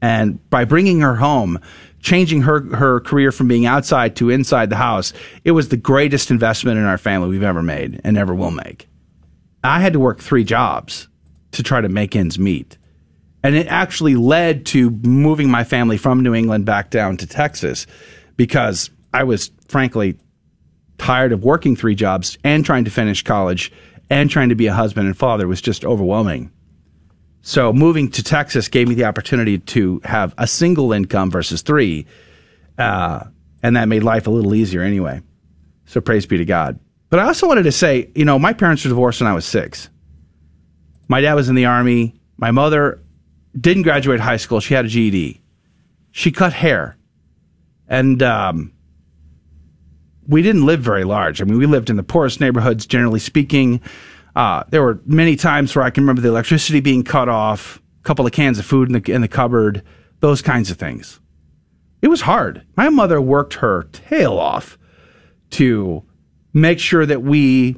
And by bringing her home, changing her, her career from being outside to inside the house, it was the greatest investment in our family we've ever made and ever will make. I had to work three jobs to try to make ends meet. And it actually led to moving my family from New England back down to Texas because I was frankly tired of working three jobs and trying to finish college and trying to be a husband and father was just overwhelming. So moving to Texas gave me the opportunity to have a single income versus three. Uh, and that made life a little easier anyway. So praise be to God. But I also wanted to say, you know, my parents were divorced when I was six. My dad was in the army. My mother didn't graduate high school. She had a GED. She cut hair. And um, we didn't live very large. I mean, we lived in the poorest neighborhoods, generally speaking. Uh, there were many times where I can remember the electricity being cut off, a couple of cans of food in the, in the cupboard, those kinds of things. It was hard. My mother worked her tail off to make sure that we,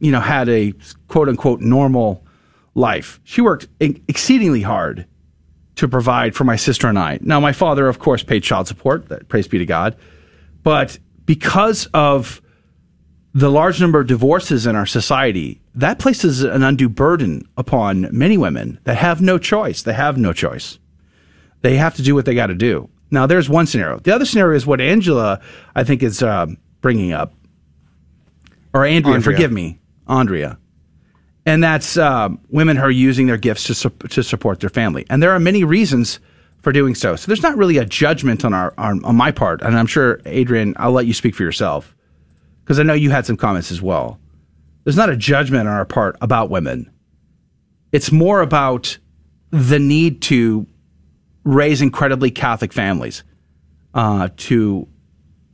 you know, had a quote unquote normal life. She worked exceedingly hard to provide for my sister and I. Now, my father, of course, paid child support. That praise be to God. But because of the large number of divorces in our society, that places an undue burden upon many women that have no choice. They have no choice. They have to do what they got to do. Now, there's one scenario. The other scenario is what Angela, I think, is uh, bringing up, or Andrea,
Andrea.
forgive me, Andrea, and that's uh, women who are using their gifts to su- to support their family. And there are many reasons for doing so. So there's not really a judgment on our on, on my part, and I'm sure Adrian, I'll let you speak for yourself because I know you had some comments as well. There's not a judgment on our part about women. It's more about the need to raise incredibly Catholic families uh, to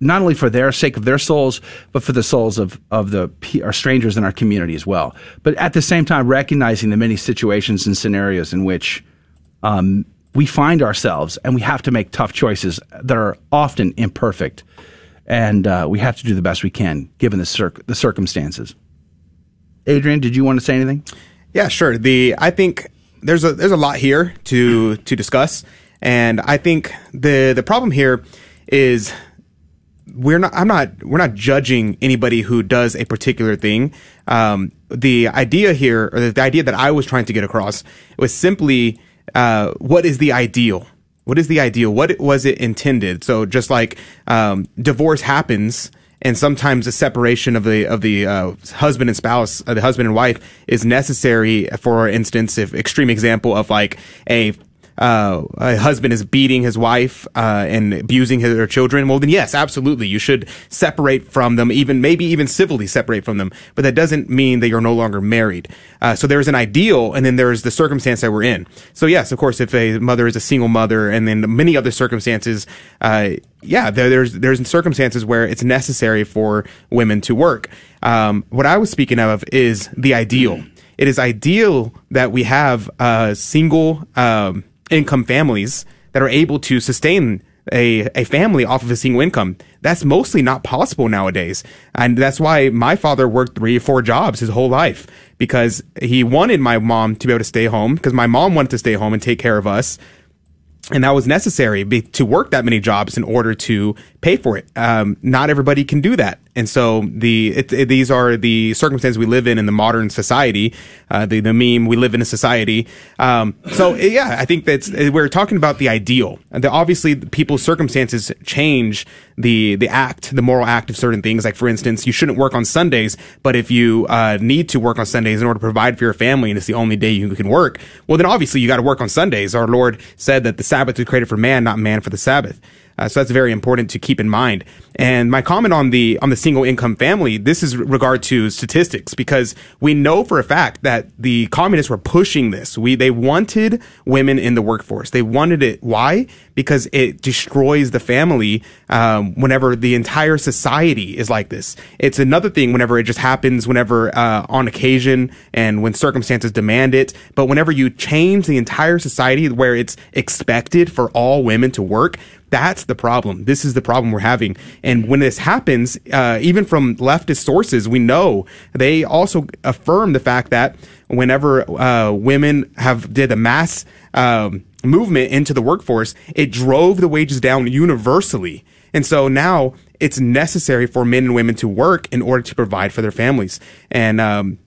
not only for their sake of their souls, but for the souls of, of the our strangers in our community as well. But at the same time, recognizing the many situations and scenarios in which um, we find ourselves and we have to make tough choices that are often imperfect. And uh, we have to do the best we can given the, circ- the circumstances. Adrian, did you want to say anything?
Yeah, sure. The I think there's a there's a lot here to to discuss, and I think the the problem here is we're not I'm not we're not judging anybody who does a particular thing. Um, the idea here, or the idea that I was trying to get across, was simply uh, what is the ideal. What is the ideal? What was it intended? So just like um, divorce happens, and sometimes a separation of the of the uh, husband and spouse, uh, the husband and wife, is necessary. For instance, if extreme example of like a uh, a husband is beating his wife uh, and abusing his, her children, well, then yes, absolutely, you should separate from them, even maybe even civilly separate from them. But that doesn't mean that you're no longer married. Uh, so there's an ideal, and then there's the circumstance that we're in. So yes, of course, if a mother is a single mother, and then many other circumstances, uh, yeah, there, there's there's circumstances where it's necessary for women to work. Um, what I was speaking of is the ideal. It is ideal that we have a single um, income families that are able to sustain a, a family off of a single income. That's mostly not possible nowadays. And that's why my father worked three four jobs his whole life because he wanted my mom to be able to stay home because my mom wanted to stay home and take care of us and that was necessary be, to work that many jobs in order to pay for it. Um, not everybody can do that, and so the it, it, these are the circumstances we live in in the modern society. Uh, the the meme we live in a society. Um, so yeah, I think that's we're talking about the ideal. And the, obviously, people's circumstances change the the act, the moral act of certain things. Like for instance, you shouldn't work on Sundays, but if you uh, need to work on Sundays in order to provide for your family, and it's the only day you can work, well then obviously you got to work on Sundays. Our Lord said that the Sabbath was created for man, not man for the Sabbath. Uh, so that's very important to keep in mind. And my comment on the on the single income family, this is regard to statistics because we know for a fact that the communists were pushing this. We they wanted women in the workforce. They wanted it. Why? Because it destroys the family. Um, whenever the entire society is like this, it's another thing. Whenever it just happens, whenever uh, on occasion and when circumstances demand it. But whenever you change the entire society where it's expected for all women to work, that's the problem. This is the problem we're having. And when this happens, uh, even from leftist sources, we know they also affirm the fact that whenever uh, women have did a mass um, movement into the workforce, it drove the wages down universally. And so now it's necessary for men and women to work in order to provide for their families. And um,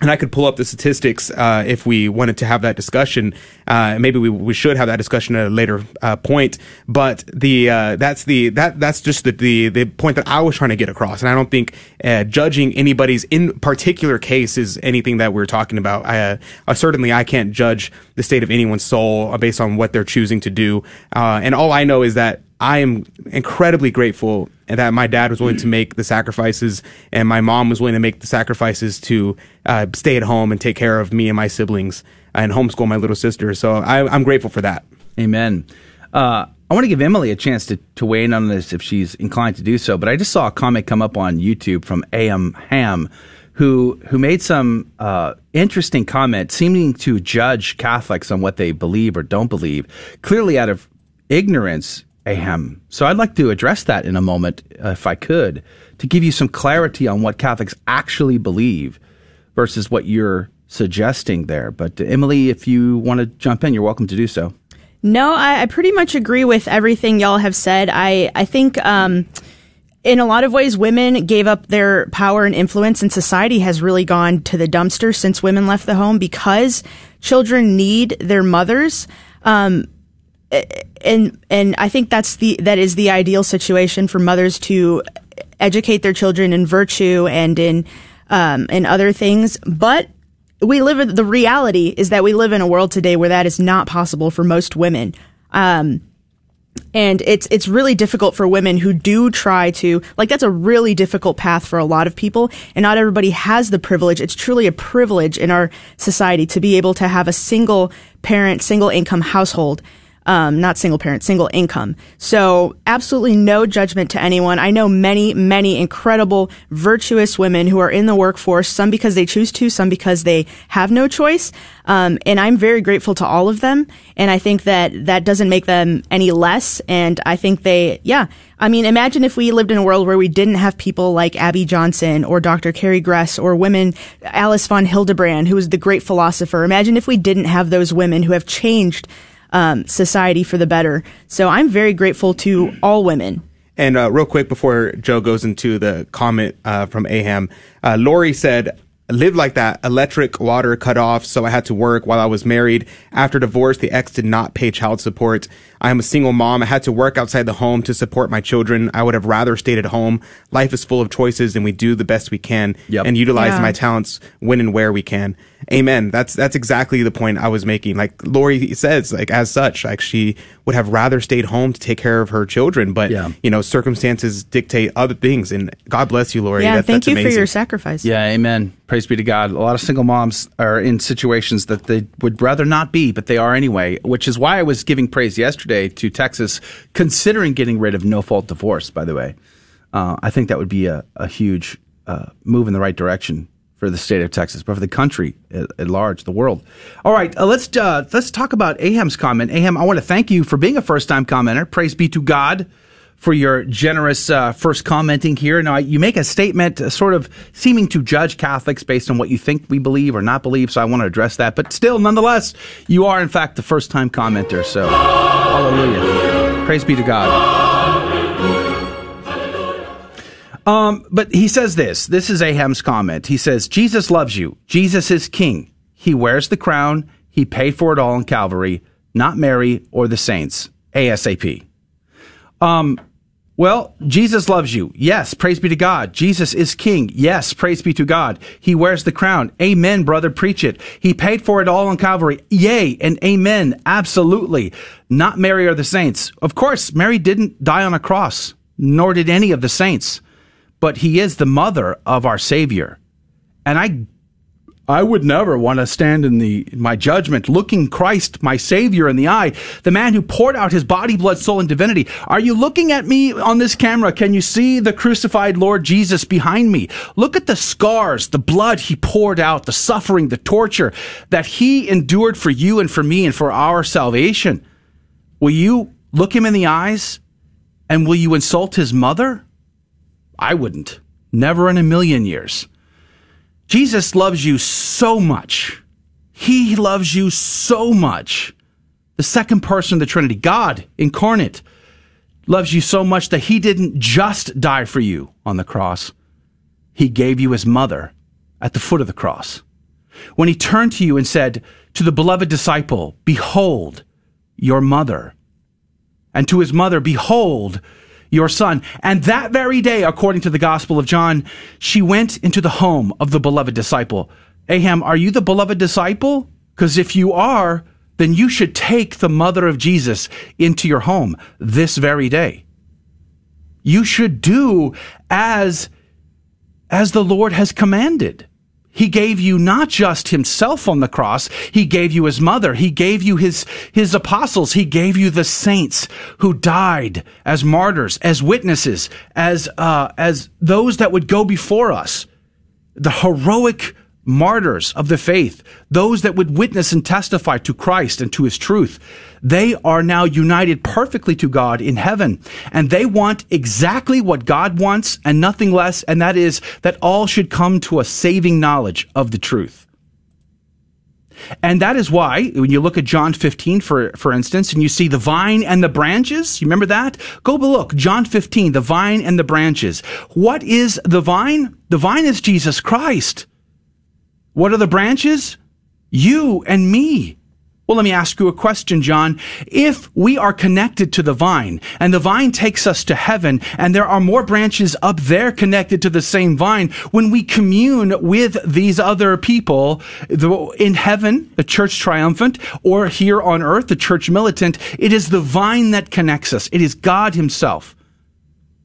and I could pull up the statistics uh, if we wanted to have that discussion. Uh, maybe we, we should have that discussion at a later uh, point. But the uh, that's the that that's just the, the the point that I was trying to get across. And I don't think uh, judging anybody's in particular case is anything that we're talking about. I, uh, certainly I can't judge the state of anyone's soul based on what they're choosing to do. and all I know is that I am incredibly grateful that my dad was willing to make the sacrifices and my mom was willing to make the sacrifices to uh, stay at home and take care of me and my siblings and homeschool my little sister. So I, I'm grateful for that.
Amen. Uh, I want to give Emily a chance to, to weigh in on this if she's inclined to do so. But I just saw a comment come up on YouTube from AM Ham, who who made some uh, interesting comment, seeming to judge Catholics on what they believe or don't believe, clearly out of ignorance. Ahem. So I'd like to address that in a moment, uh, if I could, to give you some clarity on what Catholics actually believe versus what you're suggesting there. But uh, Emily, if you want to jump in, you're welcome to do so.
No, I, I pretty much agree with everything y'all have said. I, I think, um, in a lot of ways, women gave up their power and influence, and society has really gone to the dumpster since women left the home because children need their mothers. Um, and and I think that's the that is the ideal situation for mothers to educate their children in virtue and in um, other things. But we live in the reality is that we live in a world today where that is not possible for most women. Um, and it's it's really difficult for women who do try to like that's a really difficult path for a lot of people and not everybody has the privilege it's truly a privilege in our society to be able to have a single parent single income household um, not single parent, single income. So absolutely no judgment to anyone. I know many, many incredible, virtuous women who are in the workforce, some because they choose to, some because they have no choice. Um, and I'm very grateful to all of them. And I think that that doesn't make them any less. And I think they, yeah. I mean, imagine if we lived in a world where we didn't have people like Abby Johnson or Dr. Carrie Gress or women, Alice von Hildebrand, who was the great philosopher. Imagine if we didn't have those women who have changed um, society for the better. So I'm very grateful to all women.
And uh, real quick before Joe goes into the comment uh, from Aham, uh, Lori said, lived like that. Electric, water cut off, so I had to work while I was married. After divorce, the ex did not pay child support. I am a single mom. I had to work outside the home to support my children. I would have rather stayed at home. Life is full of choices and we do the best we can
Yep.
and utilize
Yeah.
my talents when and where we can. Amen. That's, that's exactly the point I was making. Like Lori says, like as such, like she would have rather stayed home to take care of her children, but you know, circumstances dictate other things. And God bless you, Lori.
yeah,
That-
thank
that's
you for your sacrifice.
Yeah, amen. Praise be to God. A lot of single moms are in situations that they would rather not be, but they are anyway, which is why I was giving praise yesterday to Texas, considering getting rid of no fault divorce, by the way. Uh, I think that would be a, a huge uh, move in the right direction for the state of Texas, but for the country at, at large, the world. All right, uh, let's uh, let's talk about Aham's comment. Aham, I want to thank you for being a first time commenter. Praise be to God for your generous uh, first commenting here. Now, you make a statement uh, sort of seeming to judge Catholics based on what you think we believe or not believe, so I want to address that. But still, nonetheless, you are, in fact, the first time commenter, so hallelujah. Praise be to God. Um, but he says this. This is Aham's comment. He says, Jesus loves you. Jesus is king. He wears the crown. He paid for it all on Calvary, not Mary or the saints. ASAP. Um, well, Jesus loves you. Yes, praise be to God. Jesus is king. Yes, praise be to God. He wears the crown. Amen, brother. Preach it. He paid for it all on Calvary. Yay and amen. Absolutely. Not Mary or the saints. Of course, Mary didn't die on a cross, nor did any of the saints, but he is the mother of our Savior. And I I would never want to stand in the my judgment looking Christ, my Savior, in the eye, the man who poured out his body, blood, soul, and divinity. Are you looking at me on this camera? Can you see the crucified Lord Jesus behind me? Look at the scars, the blood he poured out, the suffering, the torture that he endured for you and for me and for our salvation. Will you look him in the eyes and will you insult his mother? I wouldn't. Never in a million years. Jesus loves you so much. He loves you so much. The second person of the Trinity, God incarnate, loves you so much that he didn't just die for you on the cross. He gave you his mother at the foot of the cross. When he turned to you and said to the beloved disciple, Behold your mother. And to his mother, Behold your son. And that very day, according to the Gospel of John, she went into the home of the beloved disciple. Aham, are you the beloved disciple? Because if you are, then you should take the mother of Jesus into your home this very day. You should do as, as the Lord has commanded. He gave you not just himself on the cross, he gave you his mother, he gave you his, his apostles, he gave you the saints who died as martyrs, as witnesses, as, uh, as those that would go before us. The heroic martyrs of the faith, those that would witness and testify to Christ and to his truth, they are now united perfectly to God in heaven. And they want exactly what God wants and nothing less. And that is that all should come to a saving knowledge of the truth. And that is why, when you look at John 15, for, for instance, and you see the vine and the branches, you remember that? Go look, John 15, the vine and the branches. What is the vine? The vine is Jesus Christ. What are the branches? You and me. Well, let me ask you a question, John. If we are connected to the vine and the vine takes us to heaven and there are more branches up there connected to the same vine, when we commune with these other people in heaven, the church triumphant, or here on earth, the church militant, it is the vine that connects us. It is God himself.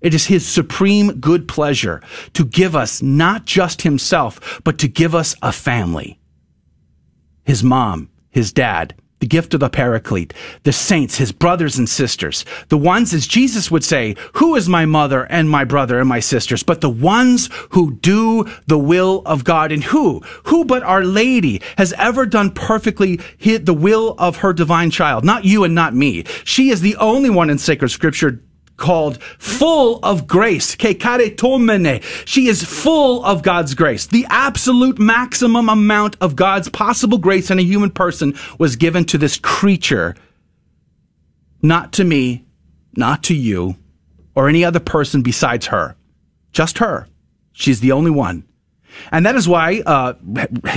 It is his supreme good pleasure to give us not just himself, but to give us a family. His mom, his dad, the gift of the paraclete, the saints, his brothers and sisters, the ones, as Jesus would say, who is my mother and my brother and my sisters, but the ones who do the will of God. And who, who but Our Lady has ever done perfectly the will of her divine child? Not you and not me. She is the only one in sacred scripture called full of grace. She is full of God's grace. The absolute maximum amount of God's possible grace in a human person was given to this creature. Not to me, not to you, or any other person besides her. Just her. She's the only one. And that is why uh,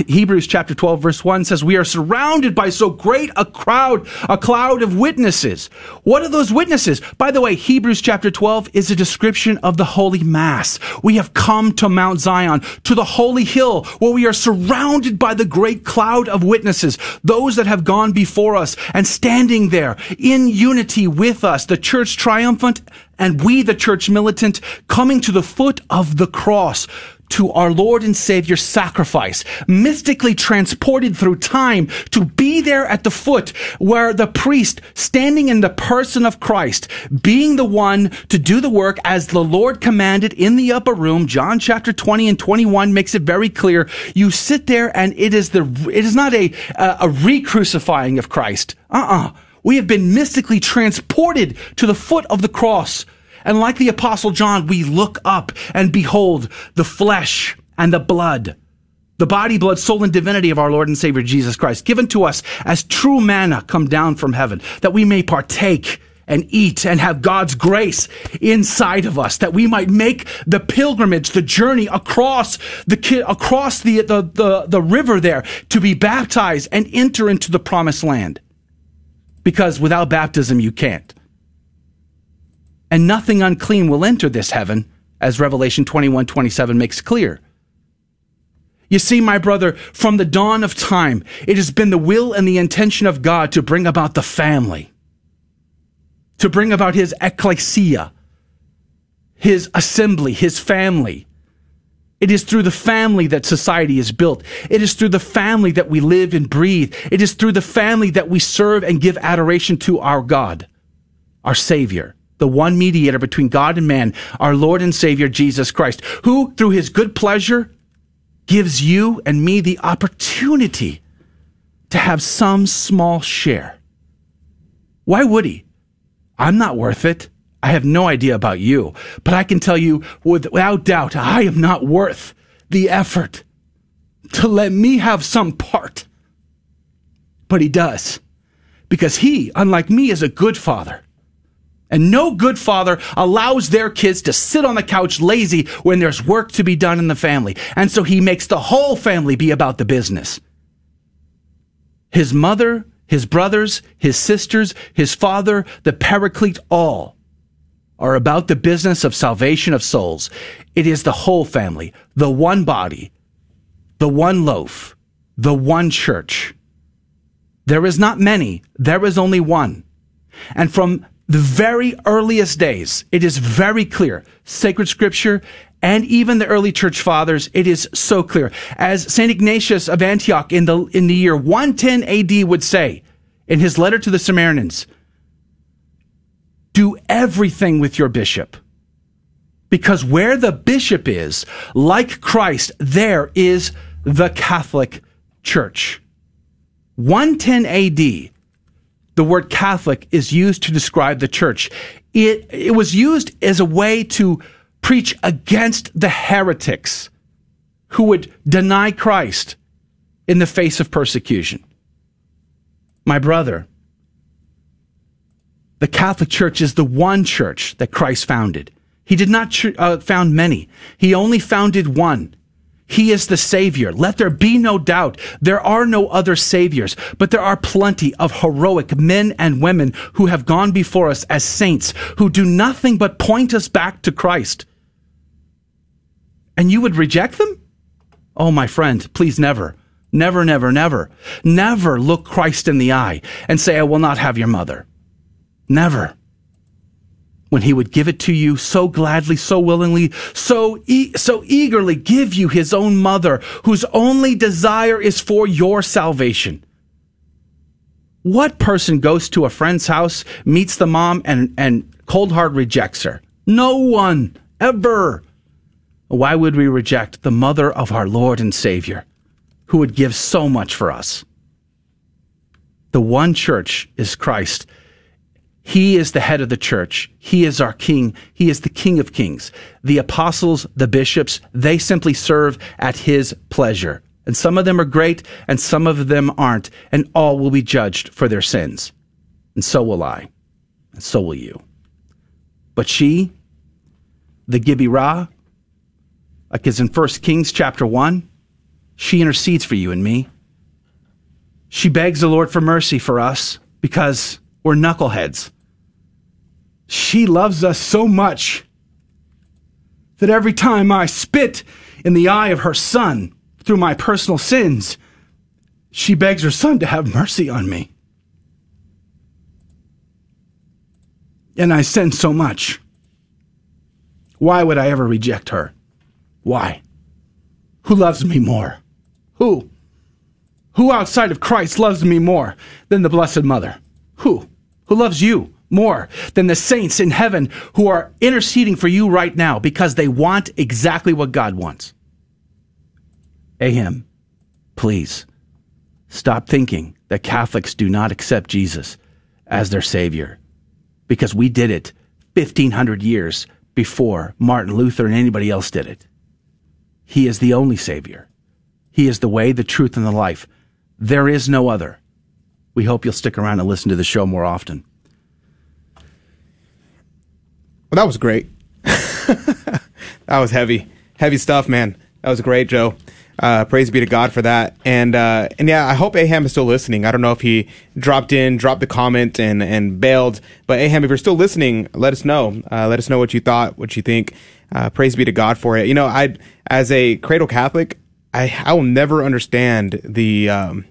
Hebrews chapter 12 verse 1 says we are surrounded by so great a crowd, a cloud of witnesses. What are those witnesses? By the way, Hebrews chapter 12 is a description of the holy mass. We have come to Mount Zion, to the holy hill where we are surrounded by the great cloud of witnesses, those that have gone before us and standing there in unity with us, the church triumphant and we, the church militant, coming to the foot of the cross to our Lord and Savior sacrifice, mystically transported through time to be there at the foot where the priest standing in the person of Christ, being the one to do the work as the Lord commanded in the upper room, John chapter 20 and 21 makes it very clear. You sit there and it is the, it is not a, a, re-crucifying of Christ. Uh-uh. We have been mystically transported to the foot of the cross and like the apostle John, we look up and behold the flesh and the blood, the body, blood, soul, and divinity of our Lord and Savior Jesus Christ, given to us as true manna come down from heaven, that we may partake and eat and have God's grace inside of us, that we might make the pilgrimage, the journey across the across the, the, the, the river there to be baptized and enter into the promised land. Because without baptism, you can't and nothing unclean will enter this heaven, as Revelation 21 27 makes clear. You see, my brother, from the dawn of time, it has been the will and the intention of God to bring about the family, to bring about his ecclesia, his assembly, his family. It is through the family that society is built. It is through the family that we live and breathe. It is through the family that we serve and give adoration to our God, our Savior the one mediator between God and man, our Lord and Savior Jesus Christ, who through his good pleasure gives you and me the opportunity to have some small share. Why would he? I'm not worth it. I have no idea about you, but I can tell you without doubt, I am not worth the effort to let me have some part. But he does, because he, unlike me, is a good father. And no good father allows their kids to sit on the couch lazy when there's work to be done in the family. And so he makes the whole family be about the business. His mother, his brothers, his sisters, his father, the paraclete, all are about the business of salvation of souls. It is the whole family, the one body, the one loaf, the one church. There is not many, there is only one. And from the very earliest days, it is very clear. Sacred scripture and even the early church fathers, it is so clear. As St. Ignatius of Antioch in the, in the year 110 AD would say in his letter to the Smyrnaeans, do everything with your bishop. Because where the bishop is, like Christ, there is the Catholic Church. 110 AD, the word Catholic is used to describe the church. It, it was used as a way to preach against the heretics who would deny Christ in the face of persecution. My brother, the Catholic Church is the one church that Christ founded. He did not uh, found many. He only founded one. He is the Savior. Let there be no doubt. There are no other Saviors, but there are plenty of heroic men and women who have gone before us as saints who do nothing but point us back to Christ. And you would reject them? Oh, my friend, please never, never, never, never, never look Christ in the eye and say, I will not have your mother. Never when he would give it to you so gladly, so willingly, so, e- so eagerly give you his own mother, whose only desire is for your salvation. What person goes to a friend's house, meets the mom, and, and cold hard rejects her? No one, ever. Why would we reject the mother of our Lord and Savior, who would give so much for us? The one church is Christ he is the head of the church. He is our king. He is the king of kings. The apostles, the bishops, they simply serve at his pleasure. And some of them are great and some of them aren't. And all will be judged for their sins. And so will I. And so will you. But she, the Gebirah, like is in 1 Kings chapter 1, she intercedes for you and me. She begs the Lord for mercy for us because we're knuckleheads. She loves us so much that every time I spit in the eye of her son through my personal sins, she begs her son to have mercy on me. And I sin so much. Why would I ever reject her? Why? Who loves me more? Who? Who outside of Christ loves me more than the Blessed Mother? Who? Who loves you more than the saints in heaven who are interceding for you right now because they want exactly what God wants? Aham, please stop thinking that Catholics do not accept Jesus as their Savior because we did it 1500 years before Martin Luther and anybody else did it. He is the only Savior. He is the way, the truth, and the life. There is no other. We hope you'll stick around and listen to the show more often.
Well, that was great. that was heavy, heavy stuff, man. That was great, Joe. Uh, praise be to God for that. And uh, and yeah, I hope Aham is still listening. I don't know if he dropped in, dropped the comment, and and bailed. But Aham, if you're still listening, let us know. Uh, let us know what you thought, what you think. Uh, praise be to God for it. You know, I as a cradle Catholic, I I will never understand the um,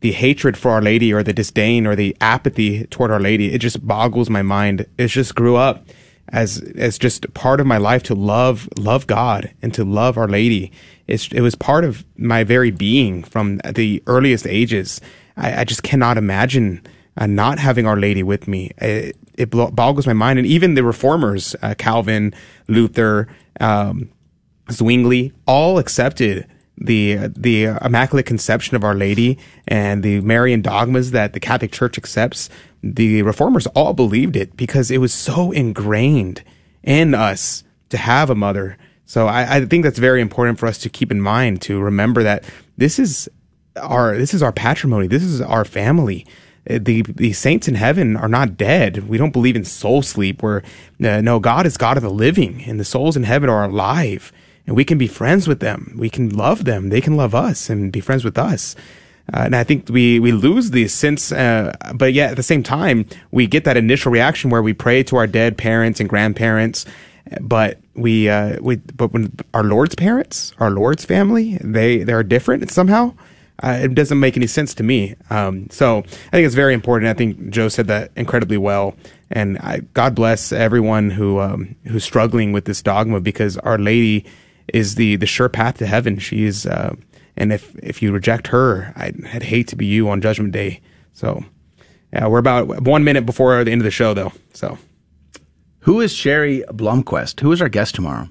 the hatred for Our Lady or the disdain or the apathy toward Our Lady. It just boggles my mind. It just grew up as as just part of my life to love love God and to love Our Lady. It's, it was part of my very being from the earliest ages. I, I just cannot imagine uh, not having Our Lady with me. It, it boggles my mind. And even the reformers, uh, Calvin, Luther, um, Zwingli, all accepted the the Immaculate Conception of Our Lady and the Marian dogmas that the Catholic Church accepts, the reformers all believed it because it was so ingrained in us to have a mother. So I, I think that's very important for us to keep in mind to remember that this is our this is our patrimony. This is our family. Uh, the the saints in heaven are not dead. We don't believe in soul sleep. Where uh, no, God is God of the living, and the souls in heaven are alive and we can be friends with them. We can love them. They can love us and be friends with us. Uh, and I think we, we lose these sense, uh, but yet at the same time, we get that initial reaction where we pray to our dead parents and grandparents, but we, uh, we, but when our Lord's parents, our Lord's family, they, they're different somehow. Uh, it doesn't make any sense to me. Um, so I think it's very important. I think Joe said that incredibly well. and I, God bless everyone who um, who's struggling with this dogma because Our Lady is the the sure path to heaven. She is, uh, and if if you reject her, I'd, I'd hate to be you on Judgment Day. So, yeah, we're about one minute before the end of the show, though. So,
who is Sherry Blomquist? Who is our guest tomorrow?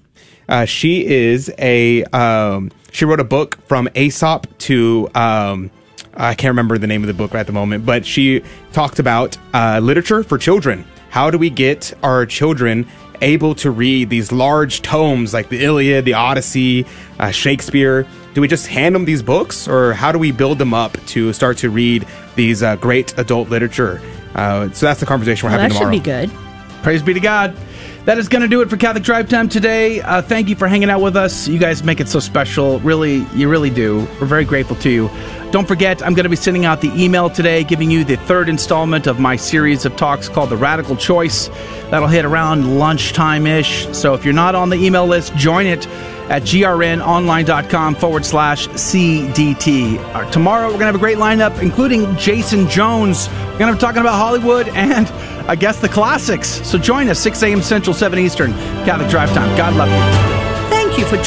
Uh, she is a um, she wrote a book from Aesop to um, I can't remember the name of the book right at the moment, but she talked about uh, literature for children. How do we get our children able to read these large tomes like the Iliad, the Odyssey, uh, Shakespeare? Do we just hand them these books, or how do we build them up to start to read these uh, great adult literature? Uh, so that's the conversation we're
Well,
having
that
tomorrow.
should be good.
Praise be to God. That is going to do it for Catholic Drive Time today. Uh, thank you for hanging out with us. You guys make it so special. Really, you really do. We're very grateful to you. Don't forget, I'm going to be sending out the email today, giving you the third installment of my series of talks called The Radical Choice. That'll hit around lunchtime ish. So if you're not on the email list, join it at grnonline.com forward slash CDT. Uh, tomorrow, we're going to have a great lineup, including Jason Jones. We're going to be talking about Hollywood and, I guess, the classics. So join us, 6 a.m. Central, 7 Eastern, Catholic Drive Time. God love you.
Thank you for joining